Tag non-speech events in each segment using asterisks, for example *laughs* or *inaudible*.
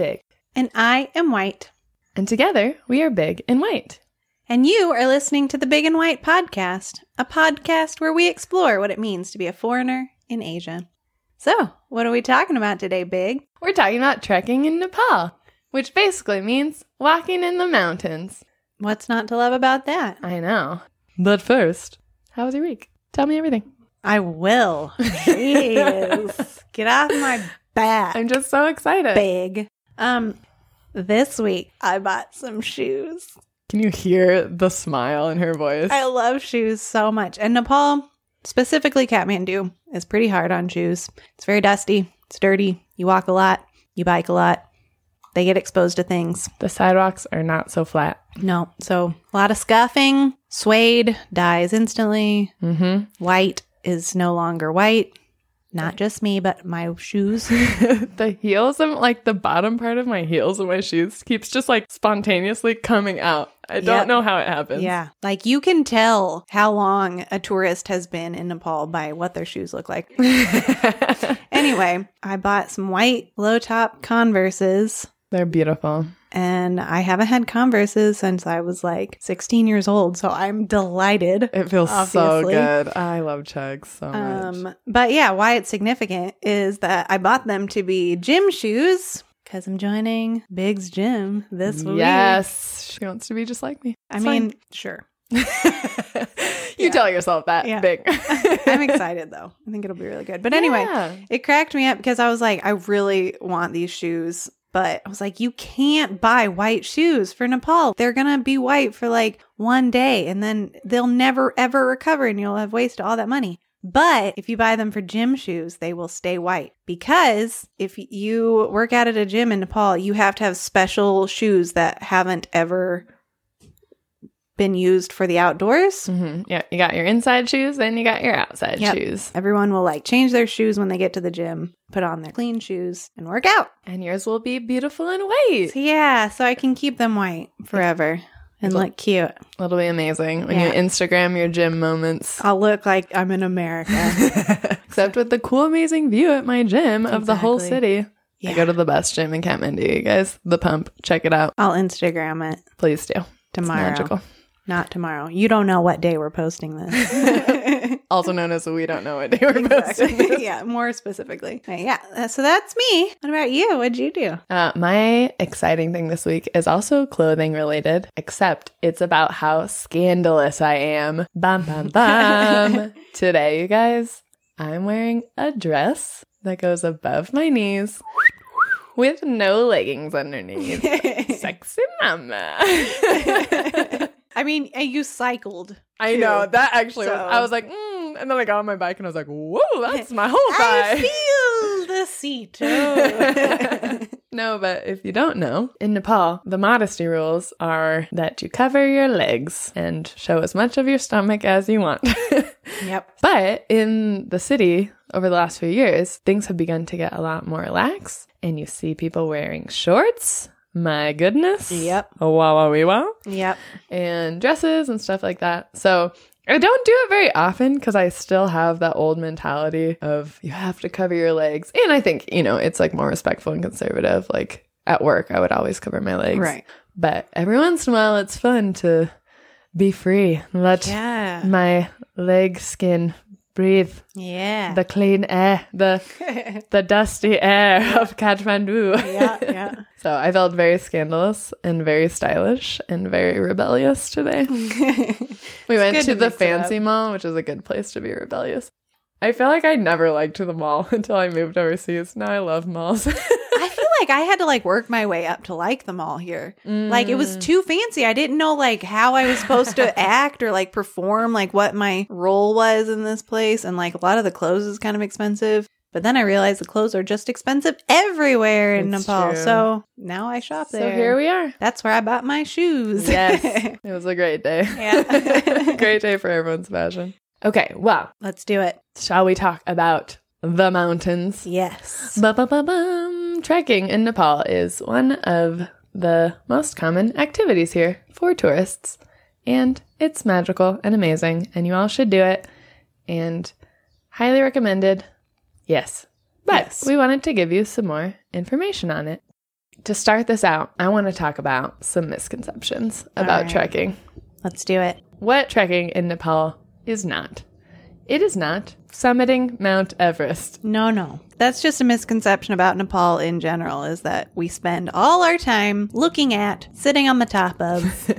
big. And I am white. And together, we are big and white. And you are listening to the Big and White Podcast, a podcast where we explore what it means to be a foreigner in Asia. So, what are we talking about today, Big? We're talking about trekking in Nepal, which basically means walking in the mountains. What's not to love about that? I know. But first, how was your week? Tell me everything. I will. *laughs* Jeez. Get off my back, I'm just so excited. Big. Um, this week I bought some shoes. Can you hear the smile in her voice? I love shoes so much. And Nepal, specifically Kathmandu, is pretty hard on shoes. It's very dusty, it's dirty. You walk a lot, you bike a lot. They get exposed to things. the sidewalks are not so flat. No, so a lot of scuffing. Suede dies instantly. Mm-hmm. White is no longer white. Not just me, but my shoes. *laughs* the heels and like the bottom part of my heels and my shoes keeps just like spontaneously coming out. I don't know how it happens. yeah. Like you can tell how long a tourist has been in Nepal by what their shoes look like. *laughs* Anyway, I bought some white low top Converses. They're beautiful. And I haven't had Converses since I was like 16 years old. So I'm delighted. It feels so good. I love Chucks so much. Um, but yeah, why it's significant is that I bought them to be gym shoes because I'm joining Big's gym this week. yes, she wants to be just like me. I It's mean, sure. *laughs* you Yeah. tell yourself that Yeah. big. *laughs* I'm excited though. I think it'll be really good. But anyway, Yeah. it cracked me up because I was like, I really want these shoes. But I was like, you can't buy white shoes for Nepal. They're going to be white for like one day and then they'll never ever recover and you'll have wasted all that money. But if you buy them for gym shoes, they will stay white because if you work out at a gym in Nepal, you have to have special shoes that haven't ever been used for the outdoors. Mhm. Yeah, you got your inside shoes, then you got your outside Yep. shoes. Everyone will like change their shoes when they get to the gym, put on their clean shoes, and work out. And yours will be beautiful and white. Yeah, so I can keep them white forever and It'll- look cute. It'll be amazing when Yeah. you Instagram your gym moments. I'll look like I'm in America. *laughs* Except with the cool, amazing view at my gym of the whole Exactly. city. I go to the best gym in Kathmandu, you guys. The Pump. Check it out. I'll Instagram it Please do. It's tomorrow. magical. Not tomorrow. You don't know what day we're posting this. *laughs* Also known as We Don't Know What Day We're Posting This. *laughs* yeah, more specifically. Right, yeah, uh, so that's me. What about you? What'd you do? Uh, my exciting thing this week is also clothing related, except it's about how scandalous I am. Bum, bum, bum. *laughs* Today, you guys, I'm wearing a dress that goes above my knees with no leggings underneath. Sexy mama. I mean, uh, you cycled. I too. know that actually was. I was like, mm, and then I got on my bike and I was like, whoa, *laughs* that's my whole I feel the seat. too. *laughs* *laughs* no, but if you don't know, in Nepal, the modesty rules are that you cover your legs and show as much of your stomach as you want. yep. but in the city, over the last few years, things have begun to get a lot more lax, and you see people wearing shorts. My goodness. Yep. Oh, wow, wow, wee, wow. Yep. and dresses and stuff like that. So I don't do it very often because I still have that old mentality of you have to cover your legs. And I think, you know, it's like more respectful and conservative. Like at work, I would always cover my legs. Right. But every once in a while, it's fun to be free, let Yeah. my leg skin breathe Yeah. the clean air, the *laughs* the dusty air of Kathmandu. yeah. Yeah. *laughs* So I felt very scandalous and very stylish and very rebellious today. *laughs* We went to to the fancy mall, which is a good place to be rebellious. I feel like I never liked the mall until I moved overseas. Now I love malls. I like I had to like work my way up to like them all here. Like it was too fancy. I didn't know like how I was supposed to *laughs* act or like perform, like what my role was in this place. And like a lot of the clothes is kind of expensive. But then I realized the clothes are just expensive everywhere in It's Nepal. true. So now I shop so there. So here we are. That's where I bought my shoes. Yes. *laughs* it was a great day. Yeah. *laughs* great day for everyone's fashion. Okay, well, Let's do it. shall we talk about the mountains? Yes. Ba-ba-ba-bum. Trekking in Nepal is one of the most common activities here for tourists. And it's magical and amazing, and you all should do it. And highly recommended. Yes. But Yes. we wanted to give you some more information on it. To start this out, I want to talk about some misconceptions about right. trekking. Let's do it. What trekking in Nepal is not. It is not summiting Mount Everest. No, no. That's just a misconception about Nepal in general is that we spend all our time looking at, sitting on the top of,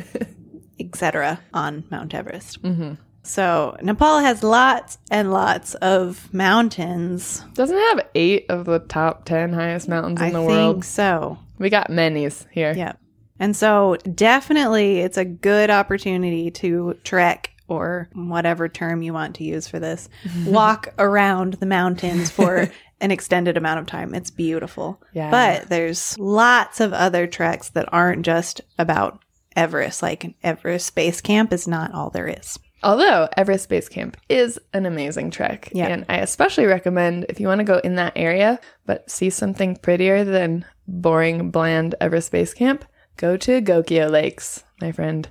*laughs* etc. on Mount Everest. Mm-hmm. So Nepal has lots and lots of mountains. Doesn't it have eight of the top 10 highest mountains in I the world? I think so. We got many's here. Yep. And so definitely it's a good opportunity to trek or whatever term you want to use for this. *laughs* walk around the mountains for *laughs* an extended amount of time. It's beautiful. Yeah. But there's lots of other treks that aren't just about Everest. Like Everest Base Camp is not all there is. Although Everest Base Camp is an amazing trek. Yeah. And I especially recommend if you want to go in that area, but see something prettier than boring, bland Everest Base Camp, go to Gokyo Lakes, my friend.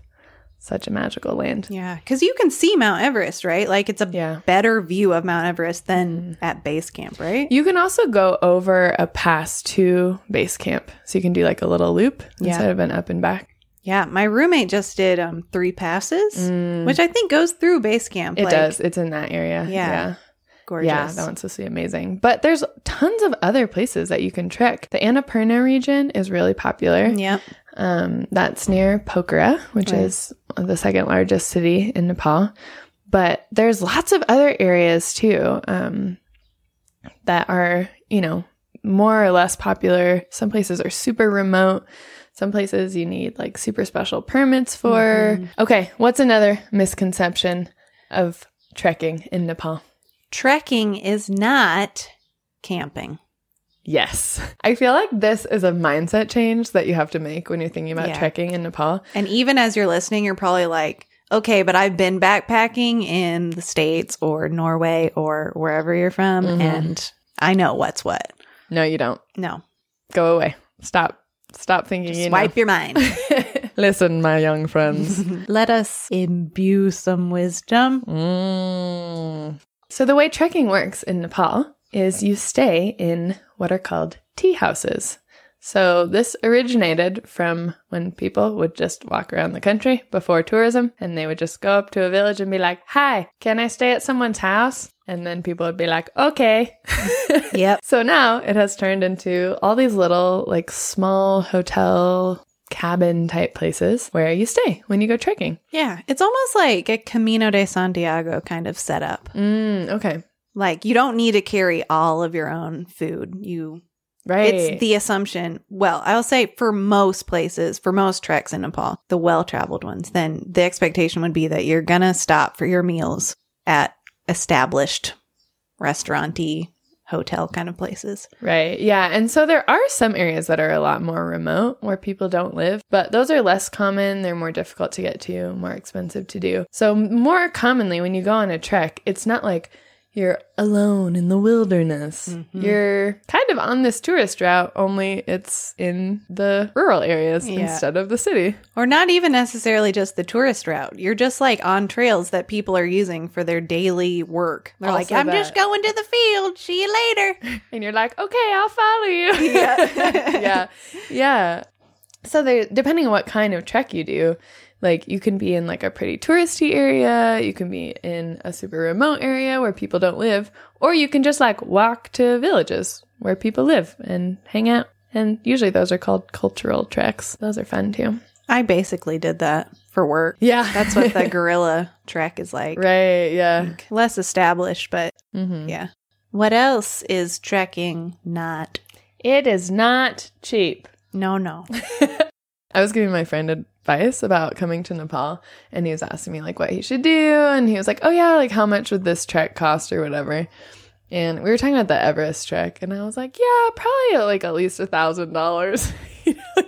Such a magical land. Yeah, because you can see Mount Everest, right? Like it's a Yeah. better view of Mount Everest than at base camp, right? You can also go over a pass to base camp. So you can do like a little loop Yeah. instead of an up and back. Yeah, my roommate just did um three passes, which I think goes through base camp. Mm. It like, does. It's in that area. Yeah. Yeah. gorgeous. Yeah, that one's supposed to be amazing. But there's tons of other places that you can trek. The Annapurna region is really popular. Yep. Um, that's near Pokhara, which Right. is the second largest city in Nepal. But there's lots of other areas too um, that are, you know, more or less popular. Some places are super remote. Some places you need like super special permits for. Okay, what's another misconception of trekking in Nepal? Trekking is not camping. Yes. *laughs* I feel like this is a mindset change that you have to make when you're thinking about Yeah. trekking in Nepal. And even as you're listening, you're probably like, okay, but I've been backpacking in the States or Norway or wherever you're from, Mhm. and I know what's what. No, you don't. No, Go away. Stop. Stop thinking you swipe your mind. *laughs* Listen, my young friends. *laughs* Let us imbue some wisdom. Mm. So the way trekking works in Nepal is you stay in what are called tea houses. So this originated from when people would just walk around the country before tourism and they would just go up to a village and be like, "Hi, can I stay at someone's house?" And then people would be like, "Okay." *laughs* Yep. So now it has turned into all these little like small hotel cabin type places where you stay when you go trekking. Yeah, it's almost like a Camino de Santiago kind of setup. Mm, okay. Like you don't need to carry all of your own food. You Right. it's the assumption. Well, I'll say for most places, for most treks in Nepal, the well-traveled ones, then the expectation would be that you're going to stop for your meals at established restauranty hotel kind of places. Right. Yeah. And so there are some areas that are a lot more remote where people don't live, but those are less common. They're more difficult to get to, more expensive to do. So, more commonly, when you go on a trek, it's not like you're alone in the wilderness. Mm-hmm. You're kind of on this tourist route, only it's in the rural areas Yeah. instead of the city. Or not even necessarily just the tourist route. You're just like on trails that people are using for their daily work. They're like, I'm that. just going to the field. See you later. *laughs* And you're like, okay, I'll follow you. *laughs* Yeah. *laughs* yeah. Yeah. So depending on what kind of trek you do, like you can be in like a pretty touristy area, you can be in a super remote area where people don't live, or you can just like walk to villages where people live and hang out. And usually those are called cultural treks. Those are fun too. I basically did that for work. Yeah. That's what the *laughs* guerrilla trek is like. right, yeah. Less established, but mm-hmm. yeah. What else is trekking not? It is not cheap. No, no. *laughs* I was giving my friend advice about coming to Nepal, and he was asking me like what he should do, and he was like, "Oh yeah, like how much would this trek cost or whatever?" And we were talking about the Everest trek, and I was like, "Yeah, probably like at least a thousand dollars." *laughs*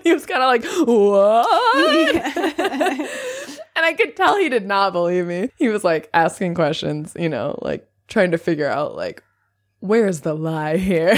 He was kind of like, "What?" *laughs* *laughs* and I could tell he did not believe me. He was like asking questions, you know, like trying to figure out like where's the lie here.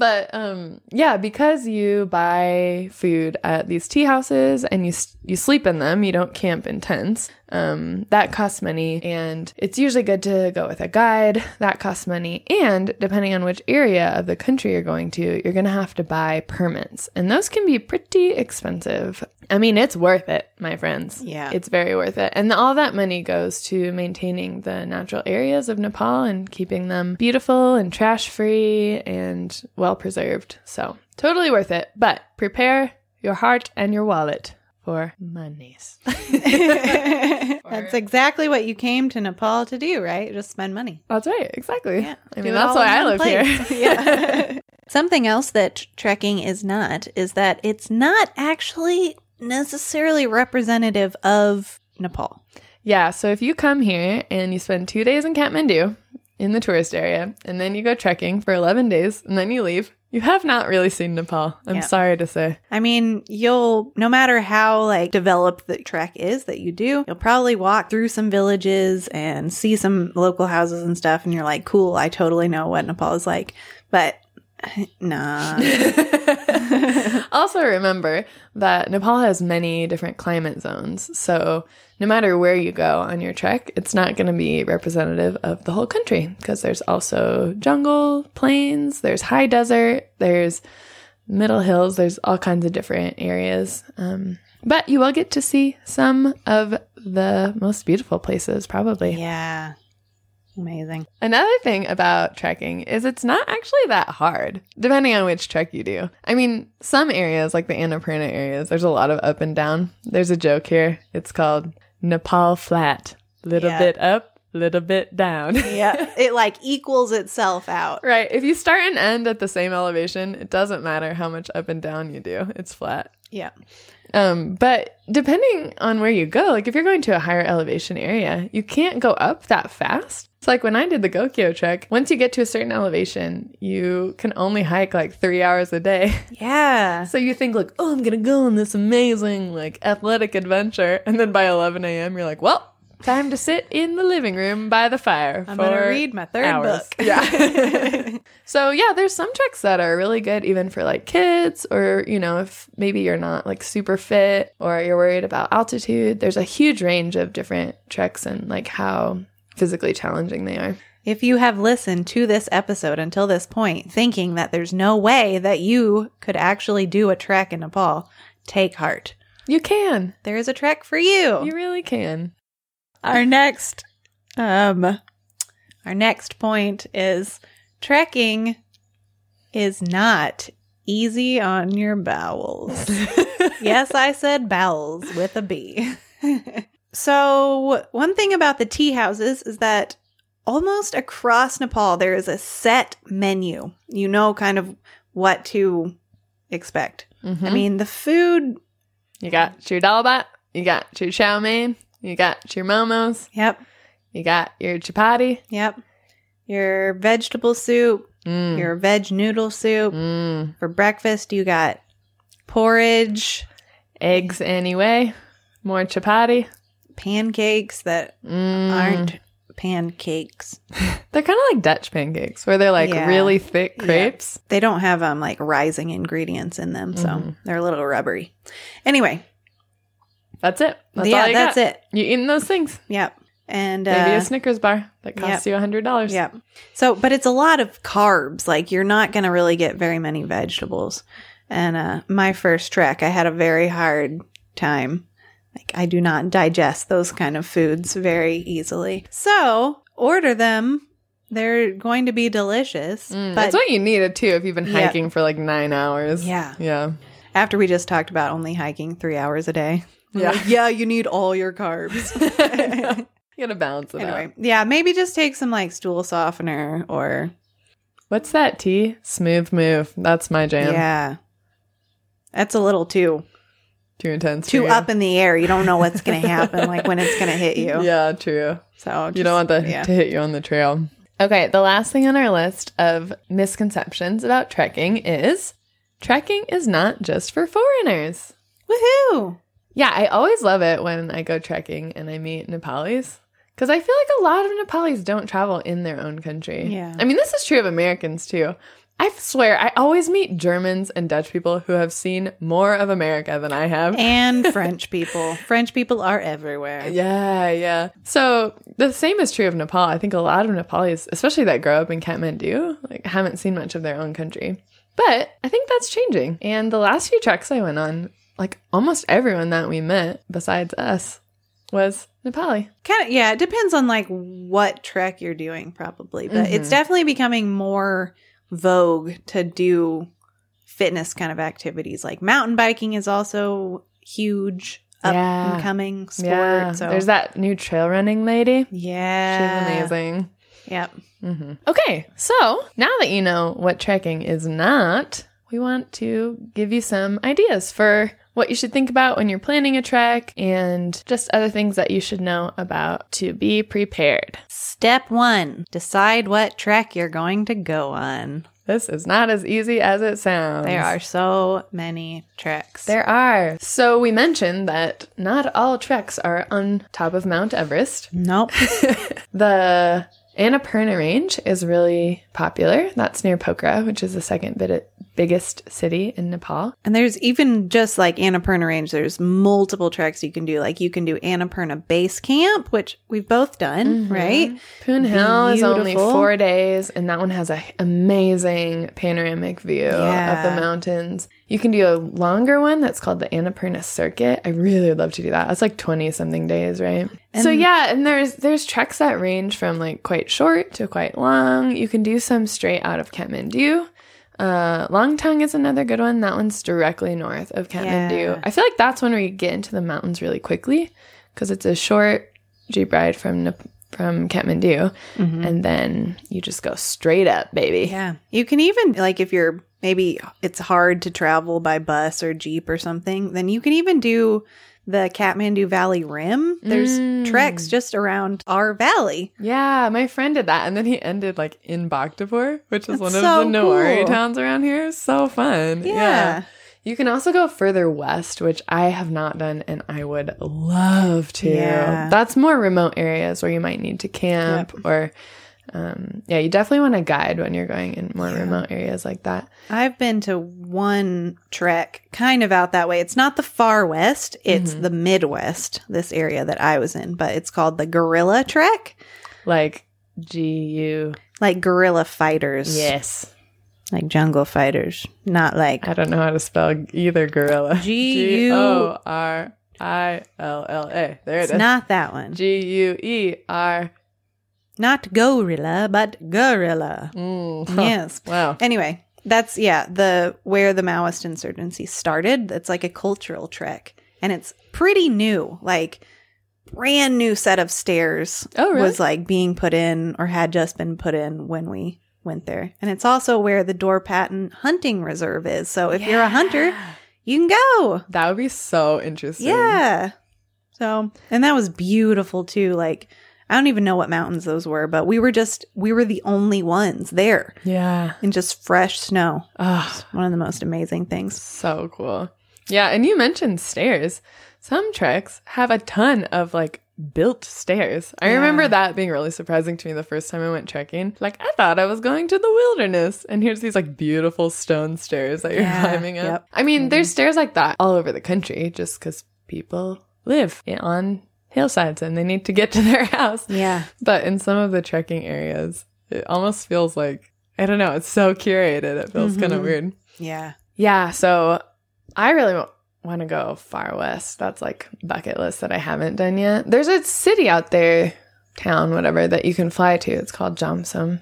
But um yeah because you buy food at these tea houses and you you sleep in them you don't camp in tents um that costs money. And it's usually good to go with a guide. That costs money. And depending on which area of the country you're going to you're going to have to buy permits. And those can be pretty expensive i mean it's worth it my friends Yeah. it's very worth it and all that money goes to maintaining the natural areas of nepal and keeping them beautiful and trash free and well preserved so totally worth it but prepare your heart and your wallet for monies *laughs* *laughs* That's exactly what you came to Nepal to do, right? Just spend money. that's right exactly Yeah. i mean that's why i live place. here *laughs* yeah. Something else that trekking is not is that it's not actually necessarily representative of Nepal. Yeah, so if you come here and you spend two days in Kathmandu in the tourist area, and then you go trekking for 11 days, and then you leave, you have not really seen Nepal. I'm Yeah. sorry to say. I mean, you'll no matter how like developed the trek is that you do, you'll probably walk through some villages and see some local houses and stuff and you're like, "Cool, I totally know what Nepal is like." But *laughs* nah. *laughs* also, remember that Nepal has many different climate zones. So, no matter where you go on your trek, it's not going to be representative of the whole country because there's also jungle, plains, there's high desert, there's middle hills, there's all kinds of different areas. Um, but you will get to see some of the most beautiful places, probably. yeah. Amazing. Another thing about trekking is it's not actually that hard, depending on which trek you do. I mean, some areas, like the Annapurna areas, there's a lot of up and down. There's a joke here. It's called Nepal Flat. Little Yeah. bit up, little bit down. *laughs* Yeah, it like equals itself out. right. If you start and end at the same elevation, it doesn't matter how much up and down you do. It's flat. Yeah. Um, but depending on where you go, like if you're going to a higher elevation area, you can't go up that fast. It's like when I did the Gokyo trek, once you get to a certain elevation, you can only hike like three hours a day. *laughs* Yeah. So you think like, oh, I'm gonna go on this amazing like athletic adventure, and then by 11 a.m. you're like, well, time to sit in the living room by the fire. I'm going to read my third hours. book. Yeah. *laughs* *laughs* so yeah, there's some treks that are really good even for like kids or, you know, if maybe you're not like super fit or you're worried about altitude. There's a huge range of different treks and like how physically challenging they are. If you have listened to this episode until this point, thinking that there's no way that you could actually do a trek in Nepal, take heart. You can. There is a trek for you. You really can. Our next um our next point is trekking is not easy on your bowels. *laughs* yes, I said bowels with a B. *laughs* so, one thing about the tea houses is that almost across Nepal there is a set menu. You know kind of what to expect. I Mhm. mean, the food, You got your dal bhat, you got your chow mein, you got your momos, yep, you got your chapati. yep. Your vegetable soup, Mm. your veg noodle soup. Mm. For breakfast, you got porridge, Eggs anyway. More chapati. Pancakes that Mm. aren't pancakes. *laughs* They're kind of like Dutch pancakes, where they're like Yeah. really thick Yeah. crepes. They don't have um like rising ingredients in them, so Mhm. they're a little rubbery. Anyway, That's it. That's yeah, that's got. it. You eating those things? Yep. And Maybe uh, a Snickers bar that costs you a hundred dollars. Yep. So, but it's a lot of carbs. Like you're not going to really get very many vegetables. And uh, my first trek, I had a very hard time. Like I do not digest those kind of foods very easily. So order them. They're going to be delicious. Mm, but that's what you needed too if you've been hiking for like nine hours. Yeah. Yeah. after we just talked about only hiking three hours a day, Yeah. like, yeah, you need all your carbs. *laughs* You gotta balance it out. anyway, yeah, maybe just take some like stool softener or What's that tea? Smooth move. That's my jam. yeah. That's a little too Too intense. too up in the air. You don't know what's going to happen, like when it's going to hit you. Yeah, true. So you don't want that yeah. to hit you on the trail. Okay, the last thing on our list of misconceptions about trekking is trekking is not just for foreigners. Woohoo! Yeah, I always love it when I go trekking and I meet Nepalis because I feel like a lot of Nepalis don't travel in their own country. Yeah. I mean, this is true of Americans too. I swear, I always meet Germans and Dutch people who have seen more of America than I have. And *laughs* French people. French people are everywhere. Yeah, yeah. So the same is true of Nepal. I think a lot of Nepalis, especially that grow up in Kathmandu, like haven't seen much of their own country. But I think that's changing. And the last few treks I went on, like almost everyone that we met besides us was Nepali. Kind of, yeah, it depends on like what trek you're doing, probably. But it's mm-hmm. definitely becoming more vogue to do fitness kind of activities. Like mountain biking is also huge up Yeah. and coming sport. Yeah. so There's that new trail running lady. yeah, She's amazing. Yep. hmm Okay, so now that you know what trekking is not, we want to give you some ideas for what you should think about when you're planning a trek and just other things that you should know about to be prepared. Step one: decide what trek you're going to go on. This is not as easy as it sounds. There are so many treks. There are. So we mentioned that not all treks are on top of Mount Everest. nope. *laughs* The Annapurna Range is really popular. That's near Pokhara, which is the second bit biggest city in Nepal. And there's even just like Annapurna Range, there's multiple treks you can do. Like you can do Annapurna Base Camp, which we've both done, mm-hmm. right? Poon Hill is only four days, and that one has an amazing panoramic view of the mountains. You can do a longer one that's called the Annapurna Circuit. I really would love to do that. That's like twenty something days, right? so yeah, and there's there's treks that range from like quite short to quite long. You can do some straight out of Kathmandu. Uh, Langtang is another good one. That one's directly north of Kathmandu. Yeah. I feel like that's when we get into the mountains really quickly because it's a short jeep ride from from Kathmandu, and then you just go straight up, baby. Yeah. You can even, like, if you're maybe it's hard to travel by bus or Jeep or something, then you can even do the Kathmandu Valley Rim. There's mm. treks just around our valley. Yeah, my friend did that, and then he ended like in Bhaktapur, which is one of so the Newari cool. towns around here. So fun. Yeah. You can also go further west, which I have not done, and I would love to. Yeah. That's more remote areas where you might need to camp, or um, yeah, you definitely want a guide when you're going in more remote areas like that. I've been to one trek kind of out that way. It's not the far west, it's the Midwest, this area that I was in, but it's called the Guerrilla Trek. Like G U. Like guerrilla fighters. Yes. Like jungle fighters. Not like I don't know how to spell either gorilla. G U- *laughs* O R I L L A. There it it's is. not that one. G U E R. Not gorilla, but gorilla. Mm. *laughs* Yes. Wow. Anyway, that's yeah, the where the Maoist insurgency started. It's like a cultural trek. And it's pretty new. Like brand new set of stairs Oh, really? was like being put in or had just been put in when we went there. And it's also where the Dhorpatan hunting reserve is. So if you're a hunter, you can go. That would be so interesting. Yeah. So, and that was beautiful too. Like, I don't even know what mountains those were, but we were just, we were the only ones there Yeah. in just fresh snow. Oh, One of the most amazing things. so cool. Yeah. And you mentioned stairs. Some treks have a ton of like built stairs. I remember that being really surprising to me the first time I went trekking. Like, I thought I was going to the wilderness. And here's these like beautiful stone stairs that you're Yeah, climbing up. yep. I mean, there's mm-hmm. stairs like that all over the country just because people live on hillsides and they need to get to their *laughs* house. Yeah. But in some of the trekking areas, it almost feels like I don't know. It's so curated. It feels kind of mm-hmm. weird. Yeah. Yeah. So I really want to go far west. That's like bucket list that I haven't done yet. There's a city out there, town, whatever, that you can fly to. It's called Jomsom.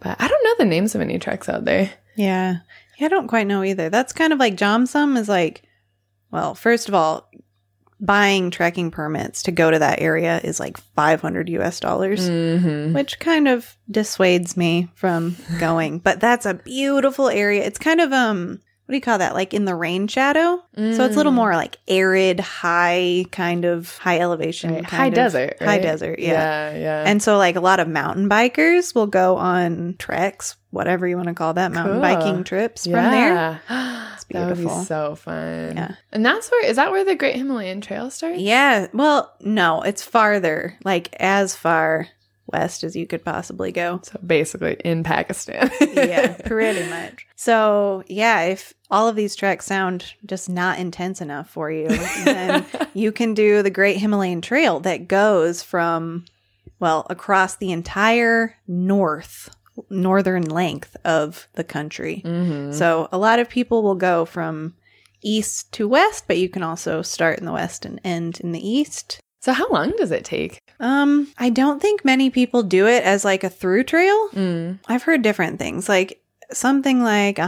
But I don't know the names of any treks out there. Yeah. Yeah. I don't quite know either. That's kind of like Jomsom is like, well, first of all, buying trekking permits to go to that area is like 500 US dollars. Mm-hmm. which kind of dissuades me from going. but that's a beautiful area. It's kind of um what do you call that? Like in the rain shadow. So it's a Mm. little more like arid, high kind of high elevation, Right. High of- desert. high right? desert. Yeah. Yeah. Yeah. And so like a lot of mountain bikers will go on treks, whatever you want to call that, mountain Cool. biking trips from there. *gasps* *gasps* *gasps* It's That would be so fun. Yeah. And that's where is that where the Great Himalayan Trail starts? Yeah. Well, no, it's farther, like as far west as you could possibly go. So basically in Pakistan. *laughs* yeah, *laughs* pretty much. So, yeah, if all of these treks sound just not intense enough for you, then *laughs* you can do the Great Himalayan Trail that goes from, well, across the entire north, northern length of the country. Mhm. So, a lot of people will go from east to west, but you can also start in the west and end in the east. So how long does it take? Um, I don't think many people do it as like a through trail. Mm. I've heard different things, like something like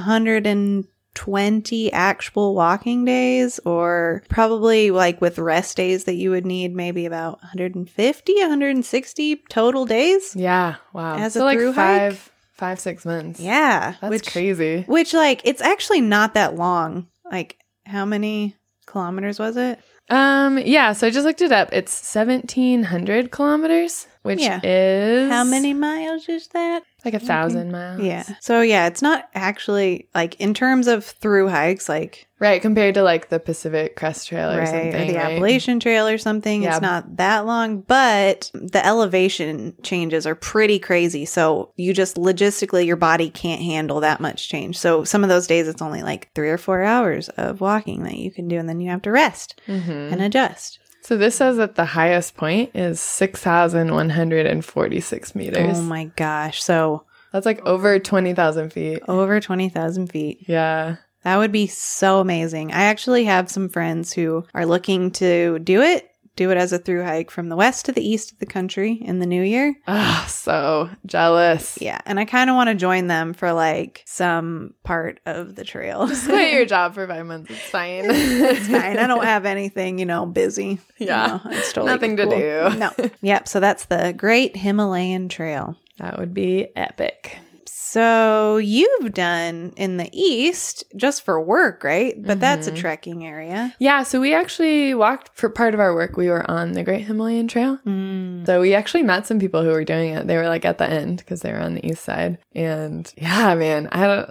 120 actual walking days, or probably like with rest days that you would need maybe about 150, 160 total days. Yeah. Wow. As so a like through five, hike? five, six months. Yeah, That's which crazy. which like it's actually not that long. Like how many kilometers was it? Um. Yeah. So I just looked it up. It's seventeen hundred kilometers, which Yeah. is How many miles is that? Like a thousand miles. Yeah. So yeah, it's not actually like in terms of through hikes, like Right. Compared to like the Pacific Crest Trail or right, something. or the right? Appalachian Trail or something. Yeah. It's not that long, but the elevation changes are pretty crazy. So you just logistically, your body can't handle that much change. So some of those days, it's only like three or four hours of walking that you can do, and then you have to rest Mhm. and adjust. So this says that the highest point is six thousand one hundred and forty-six meters. Oh my gosh! So That's like over twenty thousand feet. over twenty thousand feet. Yeah. That would be so amazing. I actually have some friends who are looking to do it, do it as a through hike from the west to the east of the country in the new year. Ah, so jealous. Yeah, and I kind of want to join them for like some part of the trail. Just quit *laughs* your job for five months. It's fine. it's fine. I *laughs* don't have anything, you know, busy. You Yeah. know, it's totally Nothing to do. No. Yep. So that's the Great Himalayan Trail. That would be epic. So you've done in the east just for work, right? But that's Mm-hmm. a trekking area. Yeah, so we actually walked for part of our work. We were on the Great Himalayan Trail. Mm. So we actually met some people who were doing it. They were like at the end because they were on the east side. And yeah, man, I don't.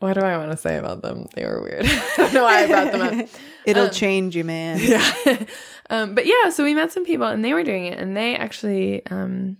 What do I want to say about them? They were weird. *laughs* I don't know why I brought them up. *laughs* It'll Um, change you, man. *laughs* Yeah. um, but yeah, so we met some people and they were doing it and they actually um,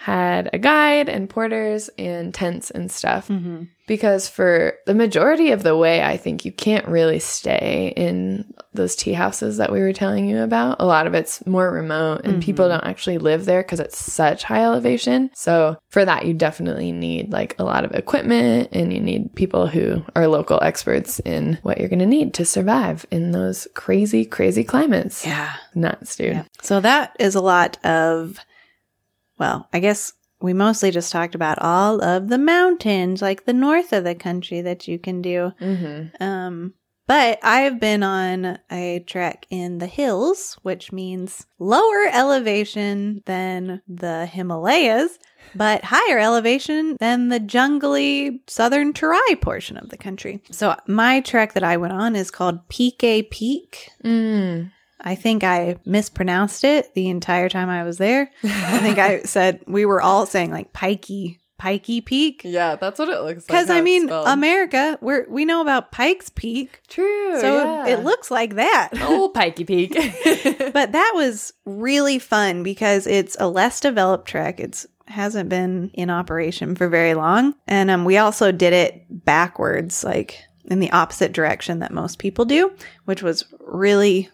had a guide and porters and tents and stuff. hmm Because for the majority of the way, I think you can't really stay in those tea houses that we were telling you about. A lot of it's more remote and people don't actually live there because it's such high elevation. So for that, you definitely need like a lot of equipment and you need people who are local experts in what you're going to need to survive in those crazy, crazy climates. Yeah. Nuts, dude. Yeah. So that is a lot of, well, I guess we mostly just talked about all of the mountains, like the north of the country that you can do. Mm-hmm. Um, but I have been on a trek in the hills, which means lower elevation than the Himalayas, but higher elevation than the jungly southern Terai portion of the country. So my trek that I went on is called Pike Peak. Mm. I think I mispronounced it the entire time I was there. I think I *laughs* said we were all saying like pikey, pikey peak. Yeah, that's what it looks like. Because I mean. America, we're we know about Pikes Peak, true. so yeah. it looks like that. *laughs* old pikey peak. *laughs* but that was really fun because it's a less developed trek. It's hasn't been in operation for very long, and um, we also did it backwards, like in the opposite direction that most people do, which was really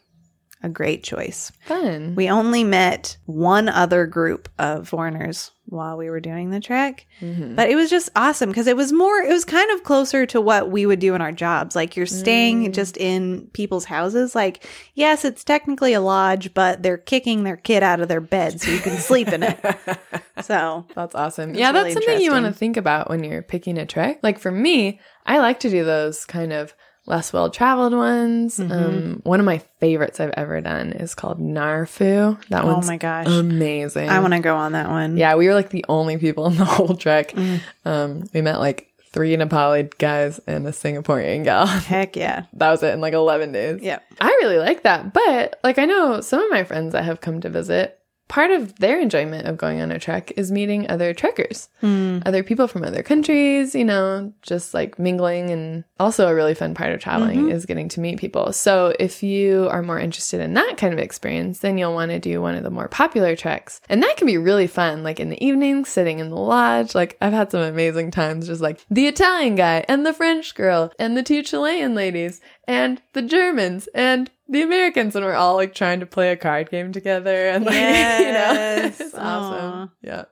a great choice. Fun. We only met one other group of foreigners while we were doing the trek, Mhm. but it was just awesome because it was more, it was kind of closer to what we would do in our jobs. Like you're staying just in people's houses. Like, yes, it's technically a lodge, but they're kicking their kid out of their bed so you can sleep in it. *laughs* So, That's awesome. Yeah, that's really something you want to think about when you're picking a trek. Like for me, I like to do those kind of less well traveled ones. Mm-hmm. Um, one of my favorites I've ever done is called Nar Phu. That oh one's my gosh. amazing. I want to go on that one. Yeah, we were like the only people in the whole trek. Mm. Um, we met like three Nepali guys and a Singaporean gal. *laughs* Heck yeah. that was it in like 11 days. Yeah. I really like that. But like, I know some of my friends that have come to visit part of their enjoyment of going on a trek is meeting other trekkers, hmm. other people from other countries, you know, just like mingling. And also, a really fun part of traveling mm-hmm. is getting to meet people. So, if you are more interested in that kind of experience, then you'll want to do one of the more popular treks. And that can be really fun, like in the evening, sitting in the lodge. Like, I've had some amazing times, just like the Italian guy and the French girl and the two Chilean ladies and the Germans and the Americans, and we're all like trying to play a card game together, and like *laughs* you know, Yes. it's awesome. Aw. Yeah.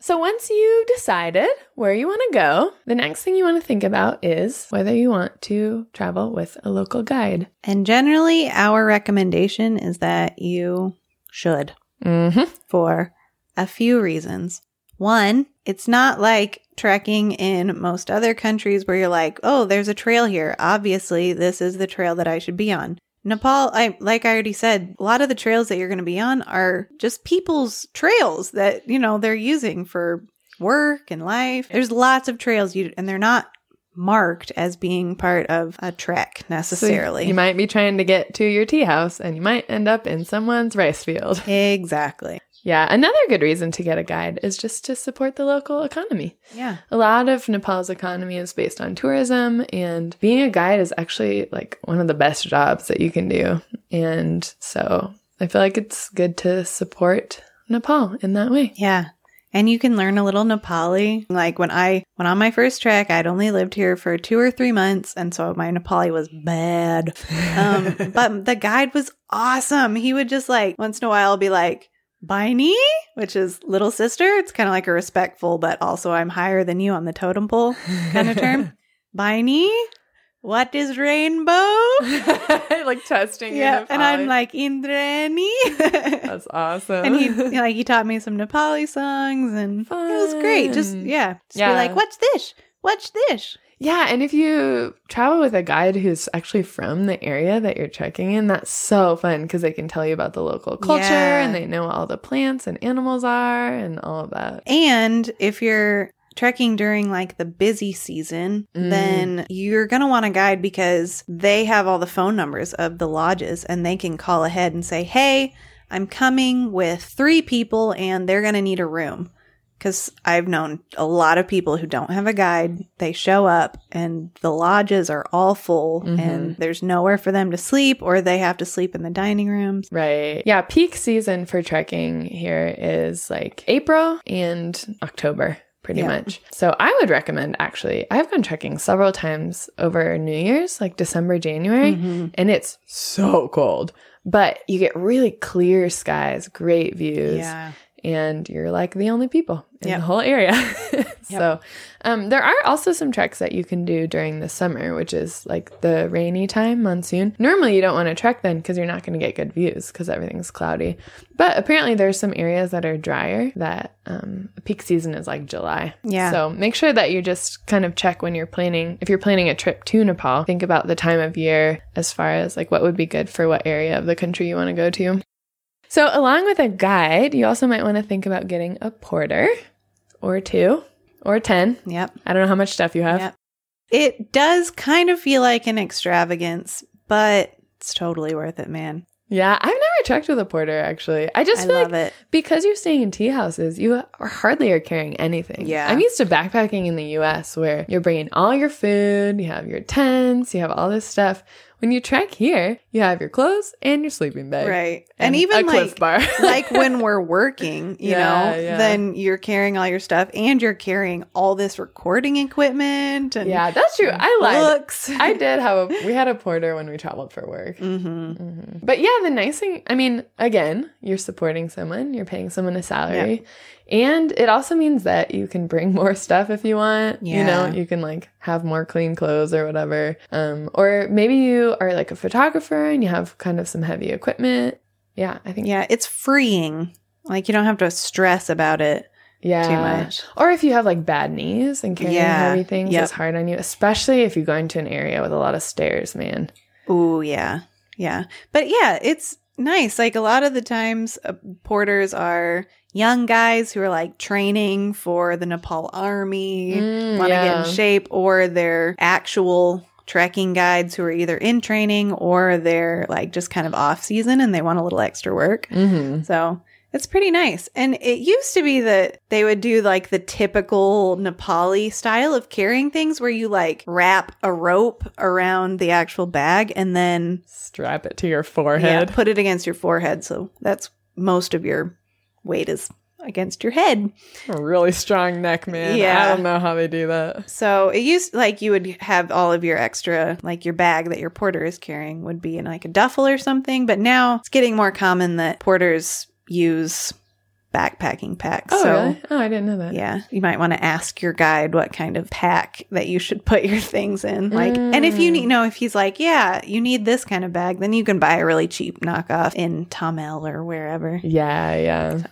So once you decided where you want to go, the next thing you want to think about is whether you want to travel with a local guide. And generally, our recommendation is that you should Mm-hmm. for a few reasons. One, it's not like trekking in most other countries where you're like, oh, there's a trail here. Obviously, this is the trail that I should be on. Nepal, I like I already said, a lot of the trails that you're going to be on are just people's trails that, you know, they're using for work and life. There's lots of trails you and they're not marked as being part of a trek necessarily. you might be trying to get to your tea house, and you might end up in someone's rice field. exactly. Yeah, another good reason to get a guide is just to support the local economy. Yeah. A lot of Nepal's economy is based on tourism, and being a guide is actually like one of the best jobs that you can do. And so I feel like it's good to support Nepal in that way. Yeah. And you can learn a little Nepali. Like when I went on my first trek, I'd only lived here for two or three months, and so my Nepali was bad. *laughs* Um, but the guide was awesome. He would just like once in a while be like, Baini, which is little sister. It's kind of like a respectful, but also I'm higher than you on the totem pole kind of term. *laughs* Baini, what is rainbow? *laughs* like testing. yeah. And I'm like, Indrani. *laughs* that's awesome. and he like he taught me some Nepali songs, and it was great. Just yeah, just Yeah. be like, "What's this? What's this?" Yeah, and if you travel with a guide who's actually from the area that you're trekking in, that's so fun because they can tell you about the local culture Yeah. and they know all the plants and animals are and all of that. And if you're trekking during like the busy season, Mm. then you're gonna want a guide because they have all the phone numbers of the lodges, and they can call ahead and say, "Hey, I'm coming with three people, and they're gonna need a room." Because I've known a lot of people who don't have a guide. They show up and the lodges are all full Mhm. and there's nowhere for them to sleep or they have to sleep in the dining rooms. Right. Yeah, peak season for trekking here is like April and October. Pretty Yeah. much. So I would recommend actually, I've gone trekking several times over New Year's, like December, January, Mhm. and it's so cold, but you get really clear skies, great views. Yeah. And you're like the only people in Yep. the whole area. *laughs* so, um, there are also some treks that you can do during the summer, which is like the rainy time, monsoon. Normally, you don't want to trek then because you're not going to get good views because everything's cloudy. But apparently, there's some areas that are drier that um, peak season is like July. Yeah. So make sure that you just kind of check when you're planning. If you're planning a trip to Nepal, think about the time of year as far as like what would be good for what area of the country you want to go to. So, along with a guide, you also might want to think about getting a porter or two or 10. Yep. I don't know how much stuff you have. Yep. It does kind of feel like an extravagance, but it's totally worth it, man. Yeah, I've never checked with a porter actually. I just I feel love like it. because you're staying in tea houses, you are hardly are carrying anything. Yeah. I'm used to backpacking in the US where you're bringing all your food, you have your tents, you have all this stuff. When you trek here, you have your clothes and your sleeping bag. Right. And, And, even like *laughs* like when we're working, *laughs* you Yeah, know, yeah. then you're carrying all your stuff and you're carrying all this recording equipment and yeah, that's true. I lied. books. *laughs* I did have a we had a porter when we traveled for work. hmm Mhm. But yeah, the nice thing, I mean, again, you're supporting someone, you're paying someone a salary. And it also means that you can bring more stuff if you want. Yeah. You know, you can like have more clean clothes or whatever. Um, or maybe you are like a photographer and you have kind of some heavy equipment. Yeah, I think Yeah, it's freeing. Like you don't have to stress about it yeah. too much. Or if you have like bad knees and carrying Yeah. heavy things Yep. is hard on you, especially if you go into an area with a lot of stairs, man. Ooh, yeah. Yeah. But yeah, it's nice. Like a lot of the times, uh, porters are young guys who are like training for the Nepal army, Mm, want to yeah. get in shape, or they're actual trekking guides who are either in training or they're like just kind of off season and they want a little extra work. Mm-hmm. So It's pretty nice. And it used to be that they would do like the typical Nepali style of carrying things where you like wrap a rope around the actual bag and then Strap it to your forehead. yeah, forehead. put it against your forehead. So that's most of your weight is against your head. A really strong neck, man. Yeah. I don't know how they do that. So it used like you would have all of your extra, like your bag that your porter is carrying would be in like a duffel or something. But now it's getting more common that porters use backpacking packs. Oh, so really? Oh, I didn't know that. yeah, you might want to ask your guide what kind of pack that you should put your things in. Like, and if you mm. need, you know, if he's like, yeah, you need this kind of bag, then you can buy a really cheap knockoff in Thamel or wherever. Yeah, yeah.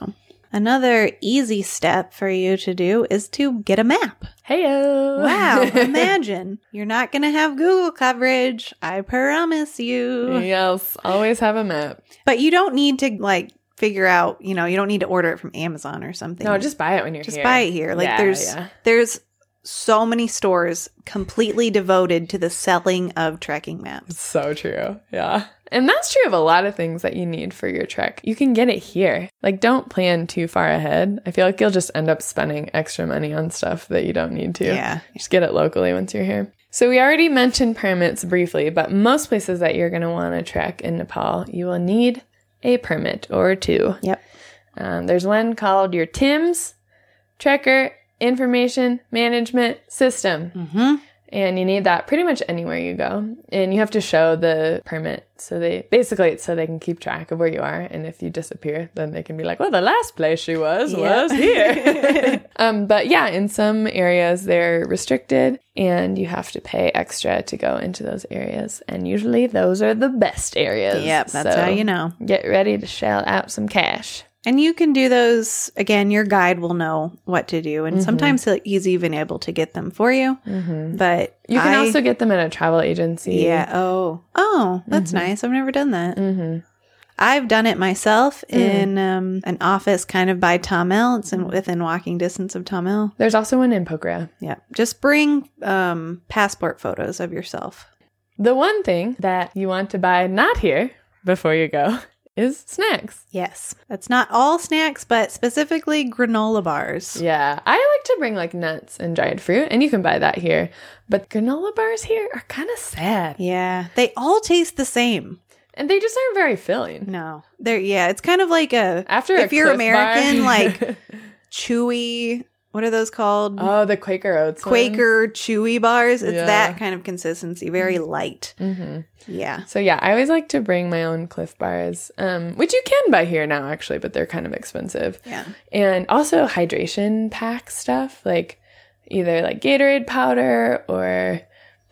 Another easy step for you to do is to get a map. Heyo. Wow, *laughs* imagine you're not going to have Google coverage. I promise you. yes, always have a map. But you don't need to like figure out, you know, you don't need to order it from Amazon or something. No, just buy it when you're just here. buy it here. Like Yeah, there's yeah. there's so many stores completely devoted to the selling of trekking maps. So true. Yeah. And that's true of a lot of things that you need for your trek. You can get it here. Like, don't plan too far ahead. I feel like you'll just end up spending extra money on stuff that you don't need to. Yeah. Just get it locally once you're here. So, we already mentioned permits briefly, but most places that you're going to want to trek in Nepal, you will need a permit or two. Yep. Um, there's one called your TIMS, Trekker Information Management System. Mhm. And you need that pretty much anywhere you go. And you have to show the permit. So they basically it's so they can keep track of where you are. And if you disappear, then they can be like, well, the last place she was Yeah. was here. *laughs* *laughs* um, but yeah, in some areas they're restricted and you have to pay extra to go into those areas. And usually those are the best areas. Yep, that's So how you know. Get ready to shell out some cash. And you can do those again. Your guide will know what to do, Mm-hmm. and sometimes he'll- he's even able to get them for you. But You can I- also get them at a travel agency. yeah. Oh, oh, that's nice. I've never done that. Mm-hmm. I've done it myself Mm. in um, an office kind of by Thamel. It's in, within walking distance of Tom Thamel. There's also one in Pokhara. Yeah. Just bring um, passport photos of yourself. The one thing that you want to buy not here before you go is snacks. Yes. That's not all snacks, but specifically granola bars. Yeah, I like to bring like nuts and dried fruit, and you can buy that here. But granola bars here are kind of sad, Yeah. They all taste the same. and they just aren't very filling. No. They're, yeah. It's kind of like a, After if you're American, like *laughs* chewy, what are those called? oh, the Quaker Oats, ones. Quaker chewy bars. It's Yeah. that kind of consistency, very light. Mhm. Yeah. So yeah, I always like to bring my own Clif Bars, um, which you can buy here now actually, but they're kind of expensive. Yeah. and also hydration pack stuff like either like Gatorade powder or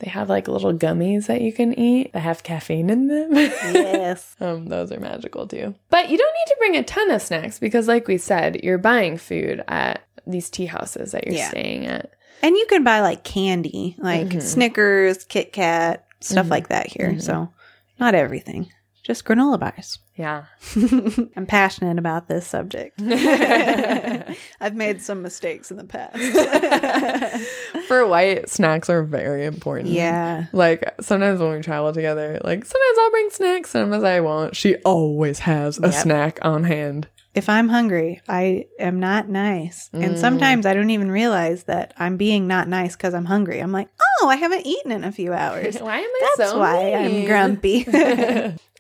they have like little gummies that you can eat that have caffeine in them. Yes. *laughs* um, those are magical too. But you don't need to bring a ton of snacks because, like we said, you're buying food at these tea houses that you're Yeah. staying at. And you can buy like candy, like Mm-hmm. Snickers, Kit Kat, stuff like that here. So, not everything, just granola bars. Yeah. *laughs* I'm passionate about this subject. *laughs* I've made some mistakes in the past. *laughs* For white, snacks are very important. yeah. Like sometimes when we travel together, like sometimes I'll bring snacks, sometimes I won't. She always has a Yep. snack on hand. If I'm hungry, I am not nice. Mm. And sometimes I don't even realize that I'm being not nice because I'm hungry. I'm like, oh, I haven't eaten in a few hours. Why am I That's so why I'm grumpy.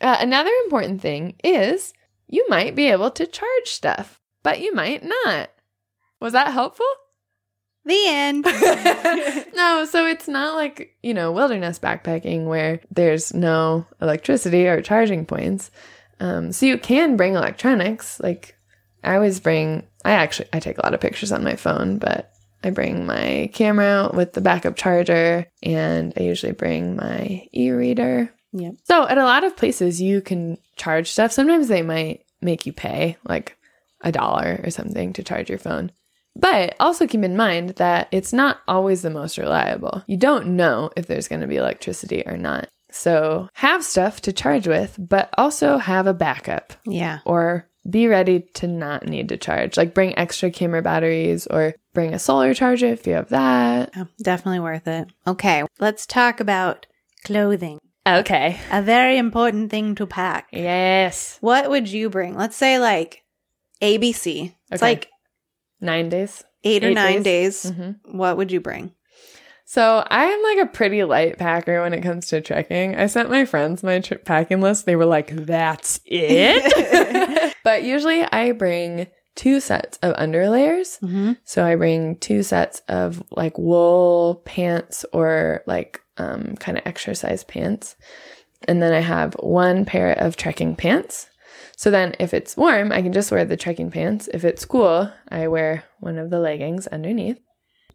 Uh, another important thing is you might be able to charge stuff, but you might not. Was that helpful? the end. *laughs* *laughs* no, so it's not like, you know, wilderness backpacking where there's no electricity or charging points. Um, so you can bring electronics. Like I always bring, I actually, I take a lot of pictures on my phone, but I bring my camera with the backup charger and I usually bring my e-reader. Yep. So at a lot of places you can charge stuff. Sometimes they might make you pay like a dollar or something to charge your phone. But also keep in mind that it's not always the most reliable. You don't know if there's going to be electricity or not. So have stuff to charge with, but also have a backup Yeah. or be ready to not need to charge. Like bring extra camera batteries or bring a solar charger if you have that. Yeah, definitely worth it. Okay, let's talk about clothing. Okay. A very important thing to pack. Yes. What would you bring? Let's say like ABC. It's Okay. like Nine days. eight, or Eight nine days. days. hmm What would you bring? So I am like a pretty light packer when it comes to trekking. I sent my friends my tr- packing list. They were like, "That's it." *laughs* but usually I bring two sets of underlayers. Mm-hmm. So I bring two sets of like wool pants or like um, kind of exercise pants. And then I have one pair of trekking pants. So then if it's warm, I can just wear the trekking pants. If it's cool, I wear one of the leggings underneath.